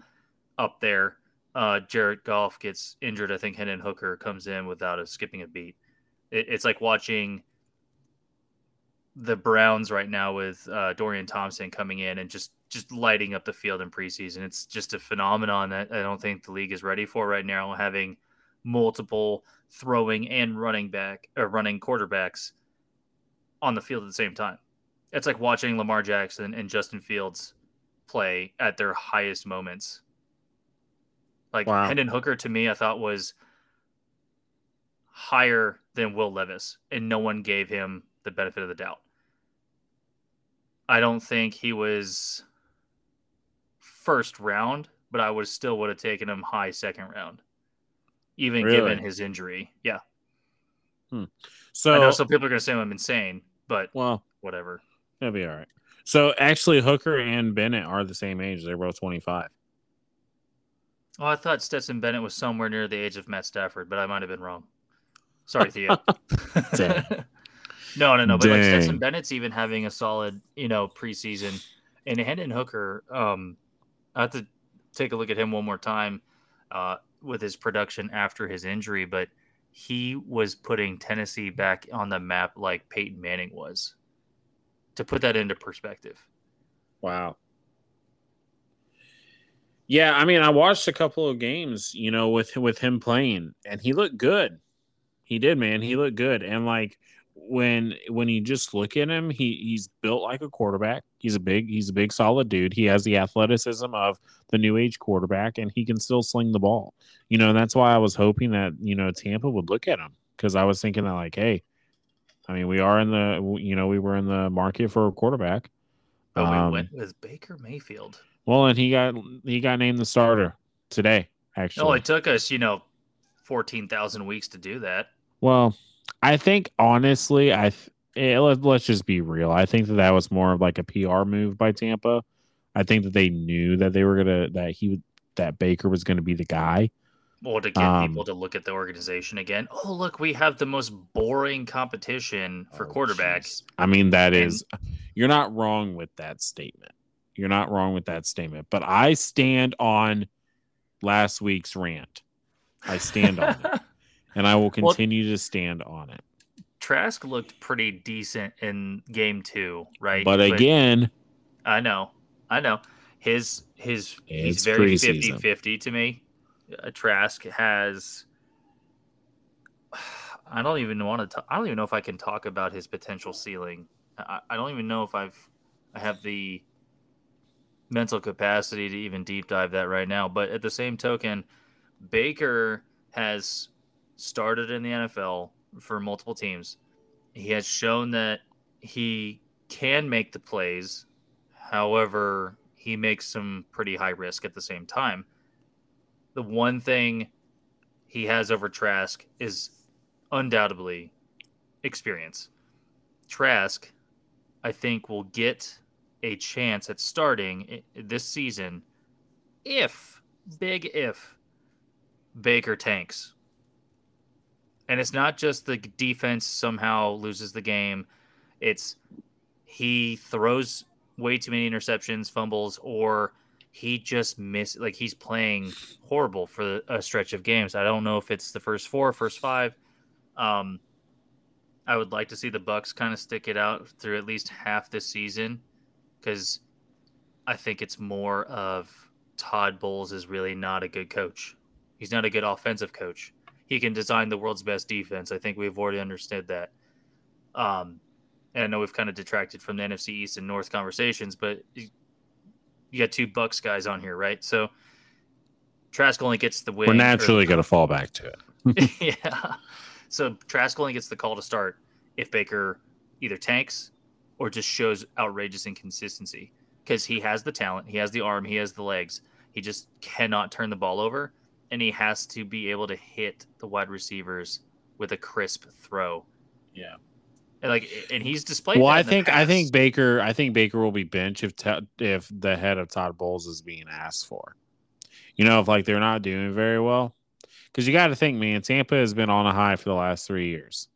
Speaker 2: up there. Uh, Jared Goff gets injured. I think Hendon Hooker comes in without a skipping a beat. It, it's like watching the Browns right now with uh, Dorian Thompson coming in and just just lighting up the field in preseason. It's just a phenomenon that I don't think the league is ready for right now. Having multiple throwing and running back or running quarterbacks on the field at the same time. It's like watching Lamar Jackson and Justin Fields play at their highest moments. Like
Speaker 1: Wow.
Speaker 2: Hendon Hooker to me, I thought was higher than Will Levis, and no one gave him the benefit of the doubt. I don't think he was first round, but I would still would have taken him high second round, even
Speaker 1: Really?
Speaker 2: given his injury. Yeah,
Speaker 1: So
Speaker 2: I know some people are going to say I'm insane, but
Speaker 1: well,
Speaker 2: whatever.
Speaker 1: it'll be all right. So actually Hooker and Bennett are the same age. They're both 25.
Speaker 2: Oh, I thought Stetson Bennett was somewhere near the age of Matt Stafford, but I might have been wrong. Sorry, Theo. No, no, no. But like
Speaker 1: Dang.
Speaker 2: Stetson Bennett's even having a solid, you know, preseason. And Hendon Hooker, um, I have to take a look at him one more time uh, with his production after his injury, but he was putting Tennessee back on the map like Peyton Manning was. To put that into perspective.
Speaker 1: Wow. Yeah, I mean, I watched a couple of games, you know, with with him playing, and he looked good. He did, man. He looked good, and like when when you just look at him, he he's built like a quarterback. He's a big, he's a big, solid dude. He has the athleticism of the new age quarterback, and he can still sling the ball. You know, and that's why I was hoping that you know Tampa would look at him because I was thinking that like, hey, I mean, we are in the, you know, we were in the market for a quarterback.
Speaker 2: But
Speaker 1: Um,
Speaker 2: we went with Baker Mayfield.
Speaker 1: Well, and he got he got named the starter today. Actually,
Speaker 2: No, it took us, you know, 14,000 weeks to do that.
Speaker 1: well, I think honestly, I th- eh, let, let's just be real. I think that that was more of like a PR move by Tampa. I think that they knew that they were gonna that he would that Baker was gonna be the guy.
Speaker 2: Or to get
Speaker 1: Um,
Speaker 2: people to look at the organization again. Oh, look, we have the most boring competition for
Speaker 1: Oh,
Speaker 2: quarterback.
Speaker 1: I mean, that
Speaker 2: And-
Speaker 1: is you're not wrong with that statement. You're not wrong with that statement. But I stand on last week's rant. I stand on it, and I will
Speaker 2: Well-
Speaker 1: continue to stand on it.
Speaker 2: Trask looked pretty decent in game two, right?
Speaker 1: But again,
Speaker 2: I know, I know. his his he's very
Speaker 1: preseason.
Speaker 2: 50-50 to me. Uh, Trask has I don't even want to I don't even know if I can talk about his potential ceiling. I, I don't even know if I've I have the mental capacity to even deep dive that right now, but at the same token, Baker has started in the NFL for multiple teams. He has shown that he can make the plays. However, he makes some pretty high risk at the same time. The one thing he has over Trask is undoubtedly experience. Trask, I think, will get a chance at starting this season if, big if, Baker tanks. And it's not just the defense somehow loses the game. It's he throws way too many interceptions, fumbles, or he just miss like he's playing horrible for a stretch of games. I don't know if it's the first four, first five. Um, I would like to see the Bucs kind of stick it out through at least half this season because I think it's more of Todd Bowles is really not a good coach. He's not a good offensive coach. He can design the world's best defense. I think we've already understood that. Um, and I know we've kind of detracted from the NFC East and North conversations, but you you got two Bucs guys on here, right? So Trask only gets the win.
Speaker 1: We're naturally going to fall back to it.
Speaker 2: yeah. So Trask only gets the call to start if Baker either tanks or just shows outrageous inconsistency because he has the talent, he has the arm, he has the legs. He just cannot turn the ball over, and he has to be able to hit the wide receivers with a crisp throw.
Speaker 1: Yeah.
Speaker 2: And like, and he's displayed.
Speaker 1: Well,
Speaker 2: that
Speaker 1: I
Speaker 2: in the
Speaker 1: think I think. Baker I think Baker will be bench if Todd if the head of Todd Bowles is being asked for. You know, if like they're not doing very well, because you got to think, man, Tampa has been on a high for the last three years.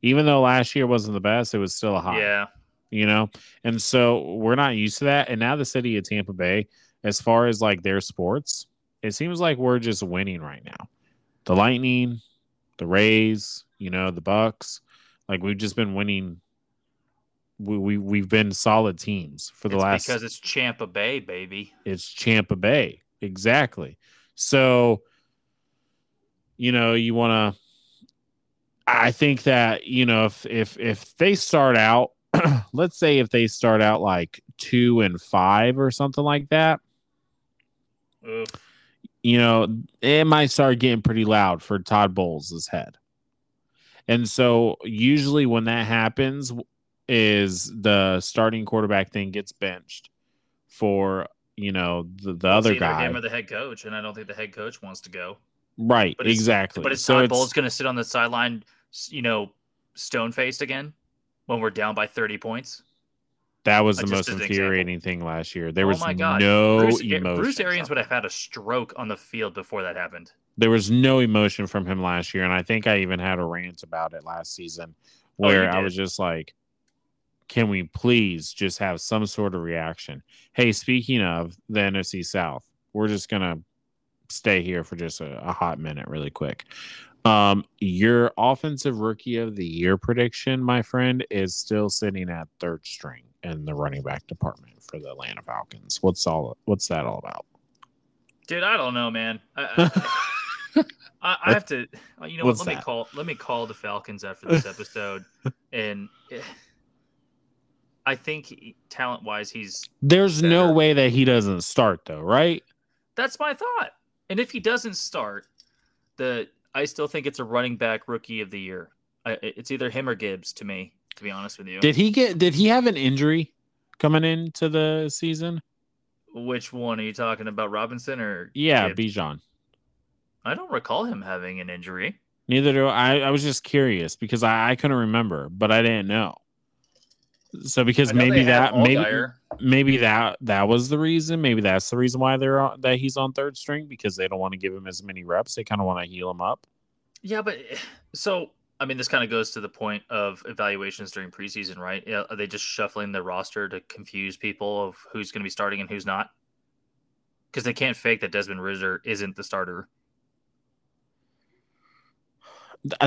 Speaker 1: Even though last year wasn't the best, it was still a high.
Speaker 2: Yeah,
Speaker 1: you know and so we're not used to that and now the city of tampa bay as far as like their sports it seems like we're just winning right now the lightning the rays you know the bucs like we've just been winning we, we we've been solid teams for the
Speaker 2: it's
Speaker 1: last
Speaker 2: because it's Champa Bay, baby.
Speaker 1: it's Champa Bay. Exactly. So, you know, you want to. I think that you know if if if they start out, let's say if they start out like two and five or something like that,
Speaker 2: Oof.
Speaker 1: You know, it might start getting pretty loud for Todd Bowles' head. And so usually when that happens is the starting quarterback thing gets benched for, you know, the, the other guy.
Speaker 2: him or the head coach, and I don't think the head coach wants to go.
Speaker 1: right,
Speaker 2: But
Speaker 1: exactly.
Speaker 2: But is
Speaker 1: so
Speaker 2: Todd
Speaker 1: it's,
Speaker 2: Bowles going to sit on the sideline, you know, stone faced again when we're down by 30 points?
Speaker 1: That was the most infuriating thing last year. There
Speaker 2: Oh
Speaker 1: was no
Speaker 2: Bruce,
Speaker 1: emotion.
Speaker 2: Bruce Arians would have had a stroke on the field before that happened.
Speaker 1: there was no emotion from him last year and i think i even had a rant about it last season
Speaker 2: Oh,
Speaker 1: where i was just like can we please just have some sort of reaction hey speaking of the nfc south we're just gonna stay here for just a, a hot minute really quick um your offensive rookie of the year prediction my friend is still sitting at third string in the running back department for the atlanta falcons what's all what's that all about
Speaker 2: Dude, I don't know, man. I, I, I, I have to. You know?
Speaker 1: What's
Speaker 2: Let me call. Let me call the Falcons after this episode, and eh, I think talent wise, he's
Speaker 1: There's no way that he doesn't start though, right?
Speaker 2: That's my thought. And if he doesn't start, the I still think it's a running back rookie of the year. I, it's either him or Gibbs to me, to be honest with you.
Speaker 1: Did he get did he have an injury coming into the season?
Speaker 2: Which one are you talking about, Robinson or?
Speaker 1: Yeah,
Speaker 2: Gibbs?
Speaker 1: Bijan.
Speaker 2: I don't recall him having an injury.
Speaker 1: Neither do I. I was just curious because I, I couldn't remember, but I didn't know. So because maybe that maybe maybe that that was the reason. Maybe that's the reason why they're on, that he's on third string because they don't want to give him as many reps. They kind of want to heal him up.
Speaker 2: Yeah, but so I mean, this kind of goes to the point of evaluations during preseason, right? Are they just shuffling the roster to confuse people of who's going to be starting and who's not? Because they can't fake that Desmond Ridder isn't the starter.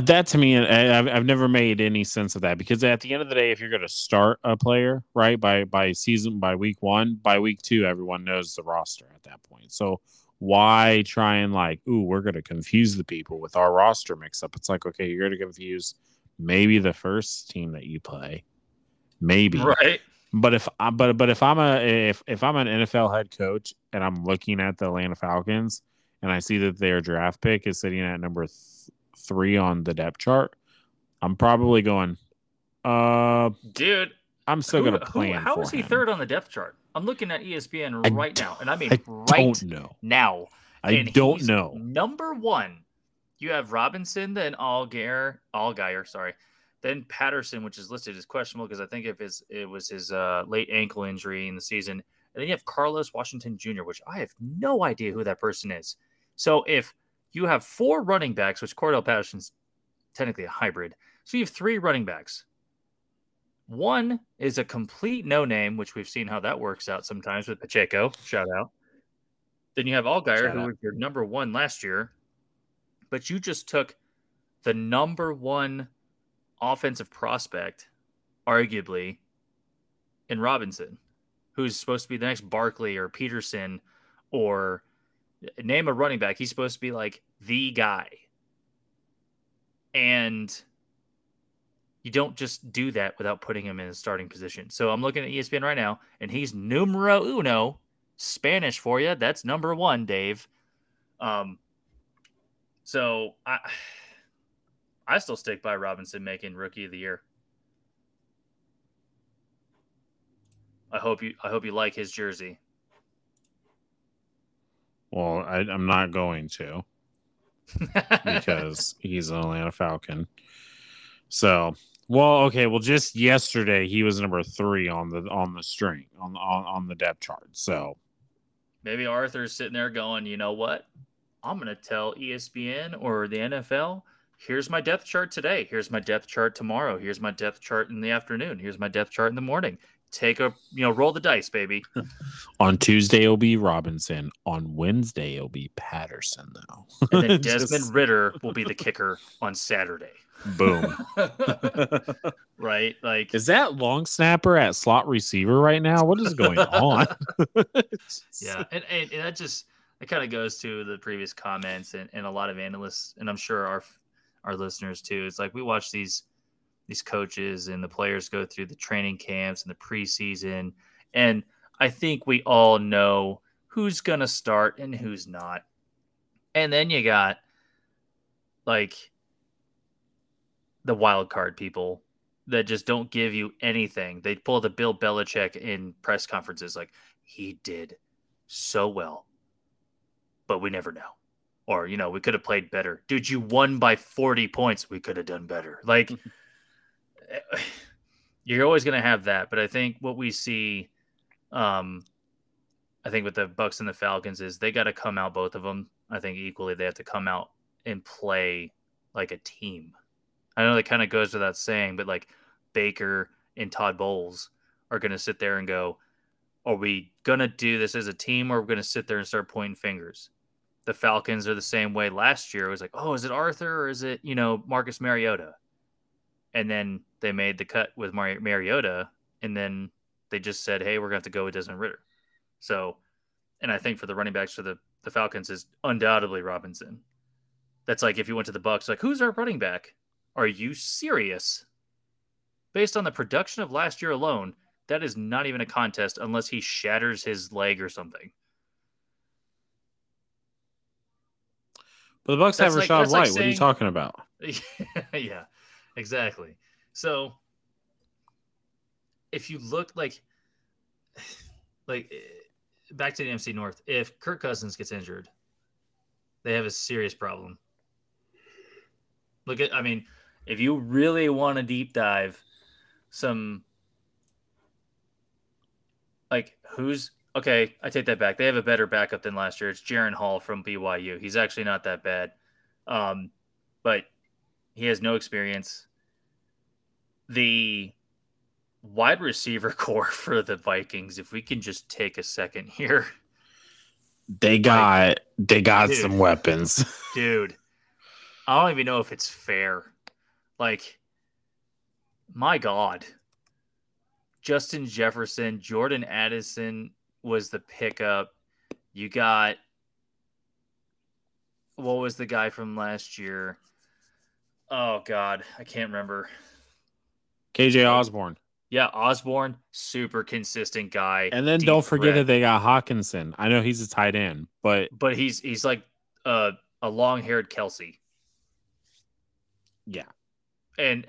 Speaker 1: that to me, I've, I've never made any sense of that because at the end of the day, if you're going to start a player right by by season by week one, by week two, everyone knows the roster at that point. So why try and like, ooh, we're going to confuse the people with our roster mix up? It's like, okay, you're going to confuse maybe the first team that you play, maybe
Speaker 2: right.
Speaker 1: But if I but but if I'm a if if I'm an NFL head coach and I'm looking at the Atlanta Falcons and I see that their draft pick is sitting at number th- three on the depth chart, I'm probably going, uh,
Speaker 2: dude.
Speaker 1: I'm still going to plan.
Speaker 2: Who, how is he
Speaker 1: him.
Speaker 2: third on the depth chart? I'm looking at ESPN
Speaker 1: I
Speaker 2: right now, and I mean
Speaker 1: I
Speaker 2: right
Speaker 1: don't know.
Speaker 2: now.
Speaker 1: I
Speaker 2: And
Speaker 1: don't know.
Speaker 2: Number one, you have Robinson, then Allgeier, Allgeier, sorry, then Patterson, which is listed as questionable because I think if his it was his uh, late ankle injury in the season, and then you have Carlos Washington Jr., which I have no idea who that person is. So if you have four running backs, which Cordell Patterson's technically a hybrid, so you have three running backs. One is a complete no name, which we've seen how that works out sometimes with Pacheco. Shout out. Then you have Allgeier,
Speaker 1: Shout
Speaker 2: who
Speaker 1: out.
Speaker 2: was your number one last year, but you just took the number one offensive prospect, arguably, in Robinson, who's supposed to be the next Barkley or Peterson or name a running back. He's supposed to be like the guy. And you don't just do that without putting him in a starting position. So I'm looking at ESPN right now, and he's numero uno, Spanish for you. That's number one, Dave. Um, so I, I still stick by Robinson making Rookie of the Year. I hope you, I hope you like his jersey.
Speaker 1: Well, I, I'm not going to because he's an Atlanta Falcon. So, well, okay. Well, just yesterday he was number three on the on the string on on, on the depth chart. So
Speaker 2: maybe Arthur's sitting there going, you know what? I'm going to tell ESPN or the NFL, here's my depth chart today. Here's my depth chart tomorrow. Here's my depth chart in the afternoon. Here's my depth chart in the morning. Take a, you know, roll the dice, baby.
Speaker 1: on Tuesday it'll be Robinson. On Wednesday it'll be Patterson. Though.
Speaker 2: And then Desmond Ridder will be the kicker on Saturday.
Speaker 1: Boom.
Speaker 2: right? Like,
Speaker 1: Is that long snapper at slot receiver right now? What is going on?
Speaker 2: yeah. And, and, and that just, it kind of goes to the previous comments and, and a lot of analysts, and I'm sure our, our listeners too. It's like we watch these, these coaches and the players go through the training camps and the preseason. And I think we all know who's going to start and who's not. And then you got like the wild card people that just don't give you anything. They pull the Bill Belichick in press conferences like he did so well, but we never know. Or, you know, we could have played better. Dude, you won by 40 points. We could have done better. Like, you're always going to have that. But I think what we see, um, I think with the Bucs and the Falcons is they got to come out, both of them. I think equally, they have to come out and play like a team. I know that kind of goes without saying, but like Baker and Todd Bowles are going to sit there and go, Are we going to do this as a team or are we going to sit there and start pointing fingers? The Falcons are the same way last year. It was like, Oh, is it Arthur or is it, you know, Marcus Mariota? And then they made the cut with Mar- Mariota and then they just said, Hey, we're going to have to go with Desmond Ridder. So, and I think for the running backs for the, the Falcons is undoubtedly Robinson. That's like if you went to the Bucs, like who's our running back? Are you serious? Based on the production of last year alone, that is not even a contest unless he shatters his leg or something.
Speaker 1: But the Bucs
Speaker 2: That's
Speaker 1: have
Speaker 2: like-
Speaker 1: Rashad
Speaker 2: like
Speaker 1: White. what are you talking about?
Speaker 2: yeah, exactly. So if you look like like eh, back to the MC North, if Kirk Cousins gets injured, they have a serious problem. Look at I mean, if you really want to deep dive some like who's okay, I take that back. They have a better backup than last year. It's Jaren Hall from BYU. He's actually not that bad. Um, but he has no experience. The wide receiver core for the Vikings, if we can just take a second here,
Speaker 1: They got they got
Speaker 2: Dude.
Speaker 1: some weapons.
Speaker 2: dude. I don't even know if it's fair. Like, my God. Justin Jefferson, Jordan Addison was the pickup. You got what was the guy from last year? Oh God, I can't remember.
Speaker 1: KJ Osborne.
Speaker 2: Yeah, Osborne, super consistent guy.
Speaker 1: And then don't forget threat. that they got Hockenson. I know he's a tight end, but
Speaker 2: but he's he's like uh, a a long haired Kelce.
Speaker 1: Yeah.
Speaker 2: And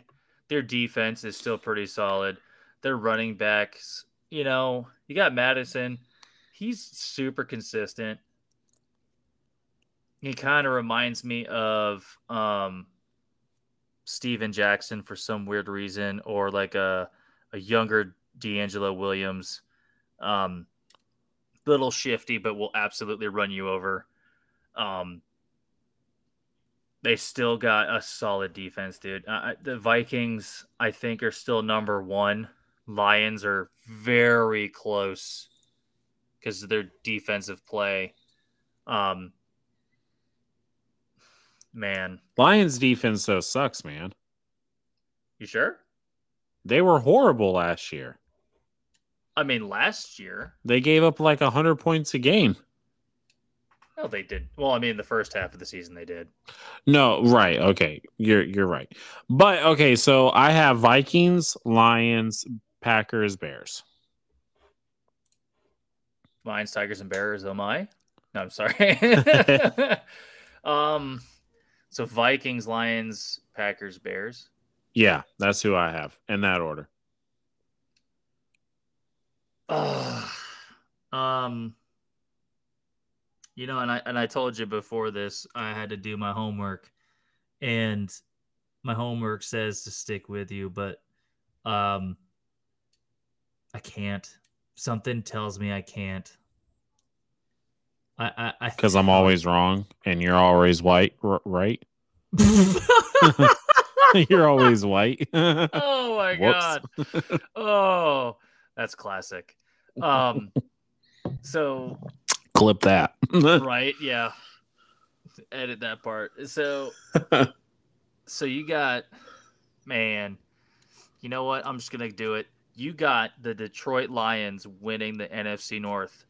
Speaker 2: their defense is still pretty solid. Their running backs, you know, you got Mattison. He's super consistent. He kind of reminds me of um Steven Jackson for some weird reason, or like a a younger DeAngelo Williams. Um, little shifty, but will absolutely run you over. Um, they still got a solid defense, dude. Uh, the Vikings, I think, are still number one. Lions are very close because of their defensive play. Um, man,
Speaker 1: Lions defense though sucks, man.
Speaker 2: You sure?
Speaker 1: They were horrible last year.
Speaker 2: I mean, last year
Speaker 1: they gave up like hundred points a game.
Speaker 2: No, they did. Well, I mean, the first half of the season they did.
Speaker 1: No, right. Okay, you're you're right. But okay, so I have Vikings, Lions, Packers, Bears.
Speaker 2: Lions, Tigers, and Bears. Oh my! No, I'm sorry. um, so Vikings, Lions, Packers, Bears.
Speaker 1: Yeah, that's who I have in that order.
Speaker 2: Uh, um, you know, and I and I told you before this, I had to do my homework, and my homework says to stick with you, but um, I can't. Something tells me I can't. I I
Speaker 1: because I'm always wrong and you're always white, r- right? you're always white.
Speaker 2: oh my god! Oh, that's classic. Um, so
Speaker 1: clip that.
Speaker 2: right? Yeah. Edit that part. So, so you got, man. You know what? I'm just gonna do it. You got the Detroit Lions winning the NFC North.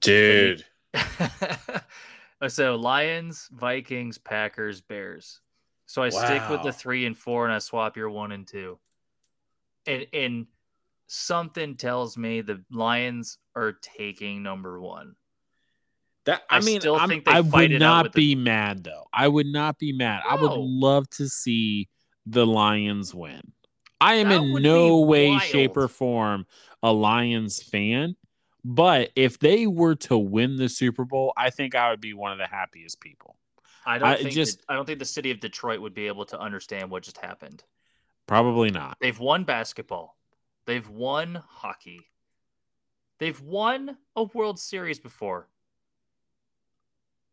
Speaker 1: Dude.
Speaker 2: so Lions, Vikings, Packers, Bears. So I wow. stick with the three and four, and I swap your one and two. And and something tells me the Lions are taking number one.
Speaker 1: That I, I mean, still think I would not be mad though. I would not be mad. No. I would love to see the Lions win. I am that in no way, wild. shape, or form a Lions fan, but if they were to win the Super Bowl, I think I would be one of the happiest people.
Speaker 2: I don't I think just that, I don't think the city of Detroit would be able to understand what just happened.
Speaker 1: Probably not.
Speaker 2: They've won basketball. They've won hockey. They've won a World Series before.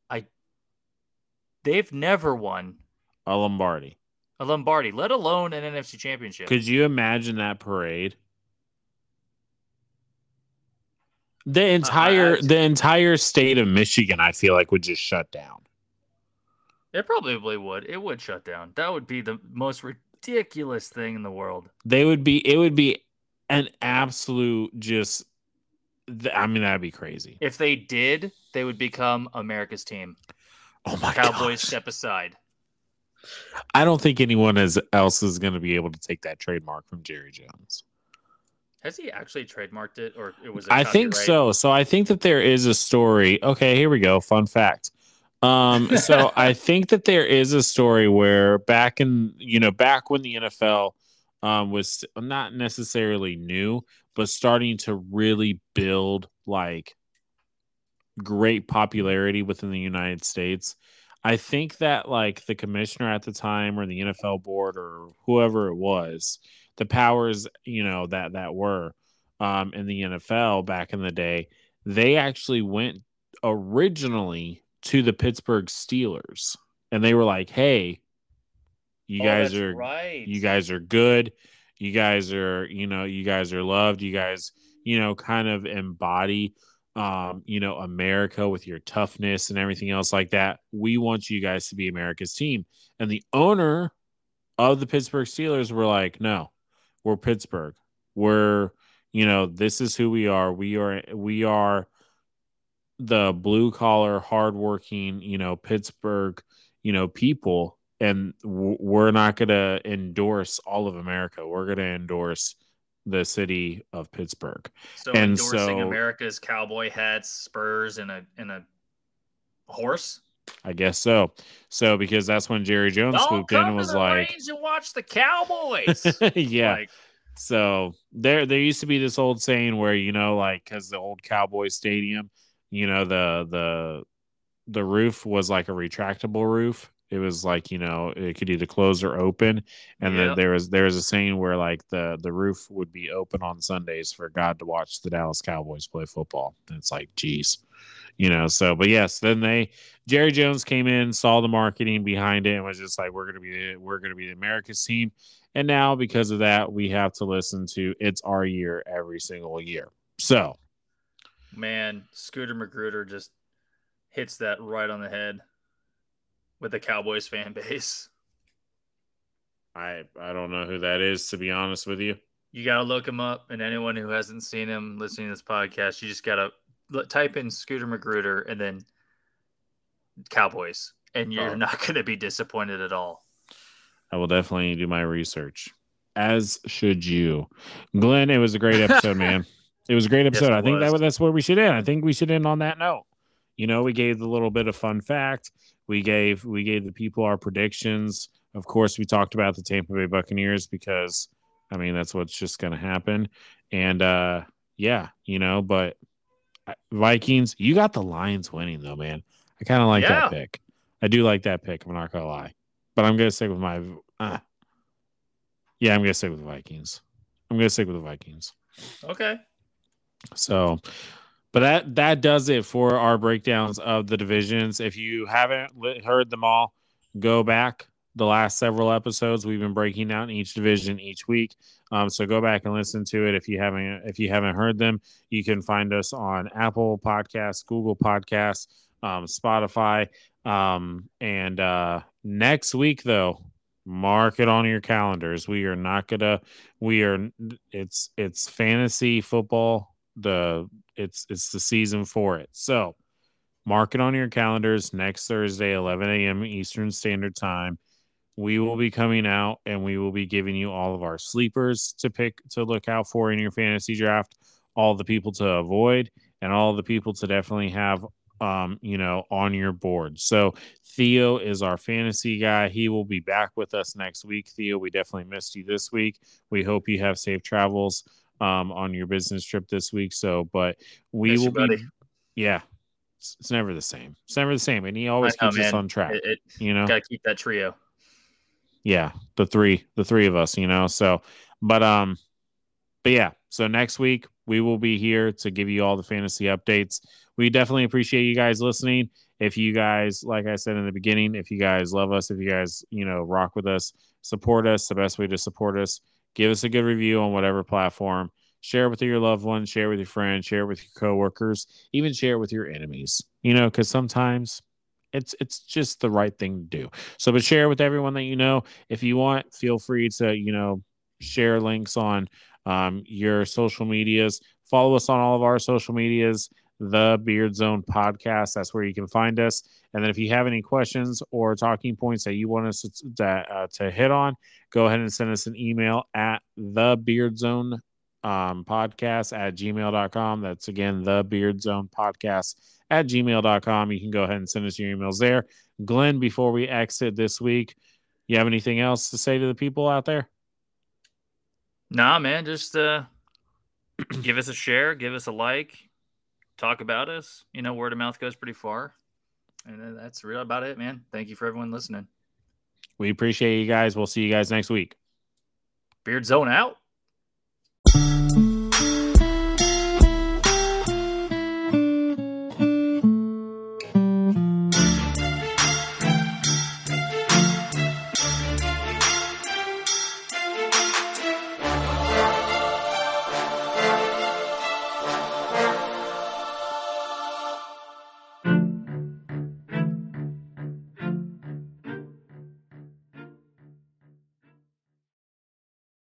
Speaker 2: I they've never won
Speaker 1: a Lombardi.
Speaker 2: A Lombardi, let alone an NFC championship.
Speaker 1: Could you imagine that parade? The entire uh, the entire state of Michigan, I feel like, would just shut down.
Speaker 2: It probably would. It would shut down. That would be the most ridiculous thing in the world.
Speaker 1: They would be. It would be an absolute just. I mean, that'd be crazy.
Speaker 2: If they did, they would become America's team.
Speaker 1: Oh my
Speaker 2: Cowboys
Speaker 1: gosh.
Speaker 2: step aside.
Speaker 1: I don't think anyone else is going to be able to take that trademark from Jerry Jones.
Speaker 2: Has he actually trademarked it, or it was?
Speaker 1: I think so. So I think that there is a story. Okay, here we go. Fun fact. Um, so I think that there is a story where back in you know back when the NFL um, was not necessarily new, but starting to really build like great popularity within the United States. I think that like the commissioner at the time or the NFL board or whoever it was, the powers, you know, that that were um in the NFL back in the day, they actually went originally to the Pittsburgh Steelers and they were like, "Hey, you oh, guys are
Speaker 2: right.
Speaker 1: you guys are good. You guys are, you know, you guys are loved. You guys, you know, kind of embody um, you know, America with your toughness and everything else like that. We want you guys to be America's team. And the owner of the Pittsburgh Steelers were like, no, we're Pittsburgh. We're, you know, this is who we are. We are, we are the blue collar, hardworking, you know, Pittsburgh, you know, people. And we're not going to endorse all of America. We're going to endorse the city of Pittsburgh.
Speaker 2: So and endorsing so, America's cowboy hats, spurs, and a and a horse.
Speaker 1: I guess so. So because that's when Jerry Jones
Speaker 2: Don't
Speaker 1: swooped in and was like,
Speaker 2: and "Watch the Cowboys."
Speaker 1: yeah. Like, so there, there used to be this old saying where you know, like, because the old Cowboy Stadium, you know, the the the roof was like a retractable roof, it was like you know it could either close or open. And yep. then there was there was a saying where like the the roof would be open on sundays for god to watch the dallas cowboys play football. And it's like geez you know so but yes then they jerry jones came in saw the marketing behind it and was just like we're gonna be we're gonna be the america's team. And now because of that we have to listen to it's our year every single year. So
Speaker 2: man scooter magruder just hits that right on the head with the Cowboys fan base.
Speaker 1: I I don't know who that is to be honest with you.
Speaker 2: You got to look him up, and anyone who hasn't seen him listening to this podcast, you just got to type in Scooter Magruder and then Cowboys, and you're oh. not going to be disappointed at all.
Speaker 1: I will definitely do my research, as should you, Glenn. It was a great episode, man. It was a great episode. Yes, I think was. that that's where we should end. I think we should end on that note. You know, we gave the little bit of fun fact. We gave we gave the people our predictions. Of course, we talked about the Tampa Bay Buccaneers because I mean that's what's just going to happen. And uh yeah, you know, but Vikings, you got the Lions winning though, man. I kind of like yeah. that pick. I do like that pick. I'm not gonna lie, but I'm gonna stick with my. Uh, yeah, I'm gonna stick with the Vikings. I'm gonna stick with the Vikings.
Speaker 2: Okay.
Speaker 1: So, but that that does it for our breakdowns of the divisions. If you haven't heard them all, go back the last several episodes. We've been breaking down each division each week. Um, so go back and listen to it if you haven't if you haven't heard them. You can find us on Apple Podcasts, Google Podcasts, um, Spotify, um, and uh, next week though, mark it on your calendars. We are not gonna. We are. It's it's fantasy football. The it's it's the season for it. So mark it on your calendars next Thursday, 11 a.m. Eastern Standard Time. We will be coming out and we will be giving you all of our sleepers to pick to look out for in your fantasy draft, all the people to avoid, and all the people to definitely have um, you know, on your board. So Theo is our fantasy guy. He will be back with us next week. Theo, we definitely missed you this week. We hope you have safe travels um, on your business trip this week. So, but we Miss will be, buddy. yeah, it's, it's, never the same. It's never the same, and he always know, keeps man. us on track. It, it, you know,
Speaker 2: gotta keep that trio.
Speaker 1: Yeah, the three, the three of us. You know, so, but um, but yeah. So next week we will be here to give you all the fantasy updates. We definitely appreciate you guys listening. If you guys, like I said in the beginning, if you guys love us, if you guys, you know, rock with us, support us, the best way to support us give us a good review on whatever platform. Share it with your loved ones share it with your friends share it with your coworkers even share it with your enemies you know because sometimes it's it's just the right thing to do. So but share with everyone that you know. If you want feel free to you know share links on um, your social medias. Follow us on all of our social medias the Beard Zone podcast. That's where you can find us. And then if you have any questions or talking points that you want us to, uh, to hit on, go ahead and send us an email at the Beard Zone um, podcast at gmail.com. That's again the Beard Zone podcast at gmail.com. You can go ahead and send us your emails there. Glenn, before we exit this week, you have anything else to say to the people out there?
Speaker 2: Nah, man, just uh, give us a share, give us a like, talk about us. You know, word of mouth goes pretty far. And that's real about it, man. Thank you for everyone listening.
Speaker 1: We appreciate you guys. We'll see you guys next week.
Speaker 2: Beard Zone out.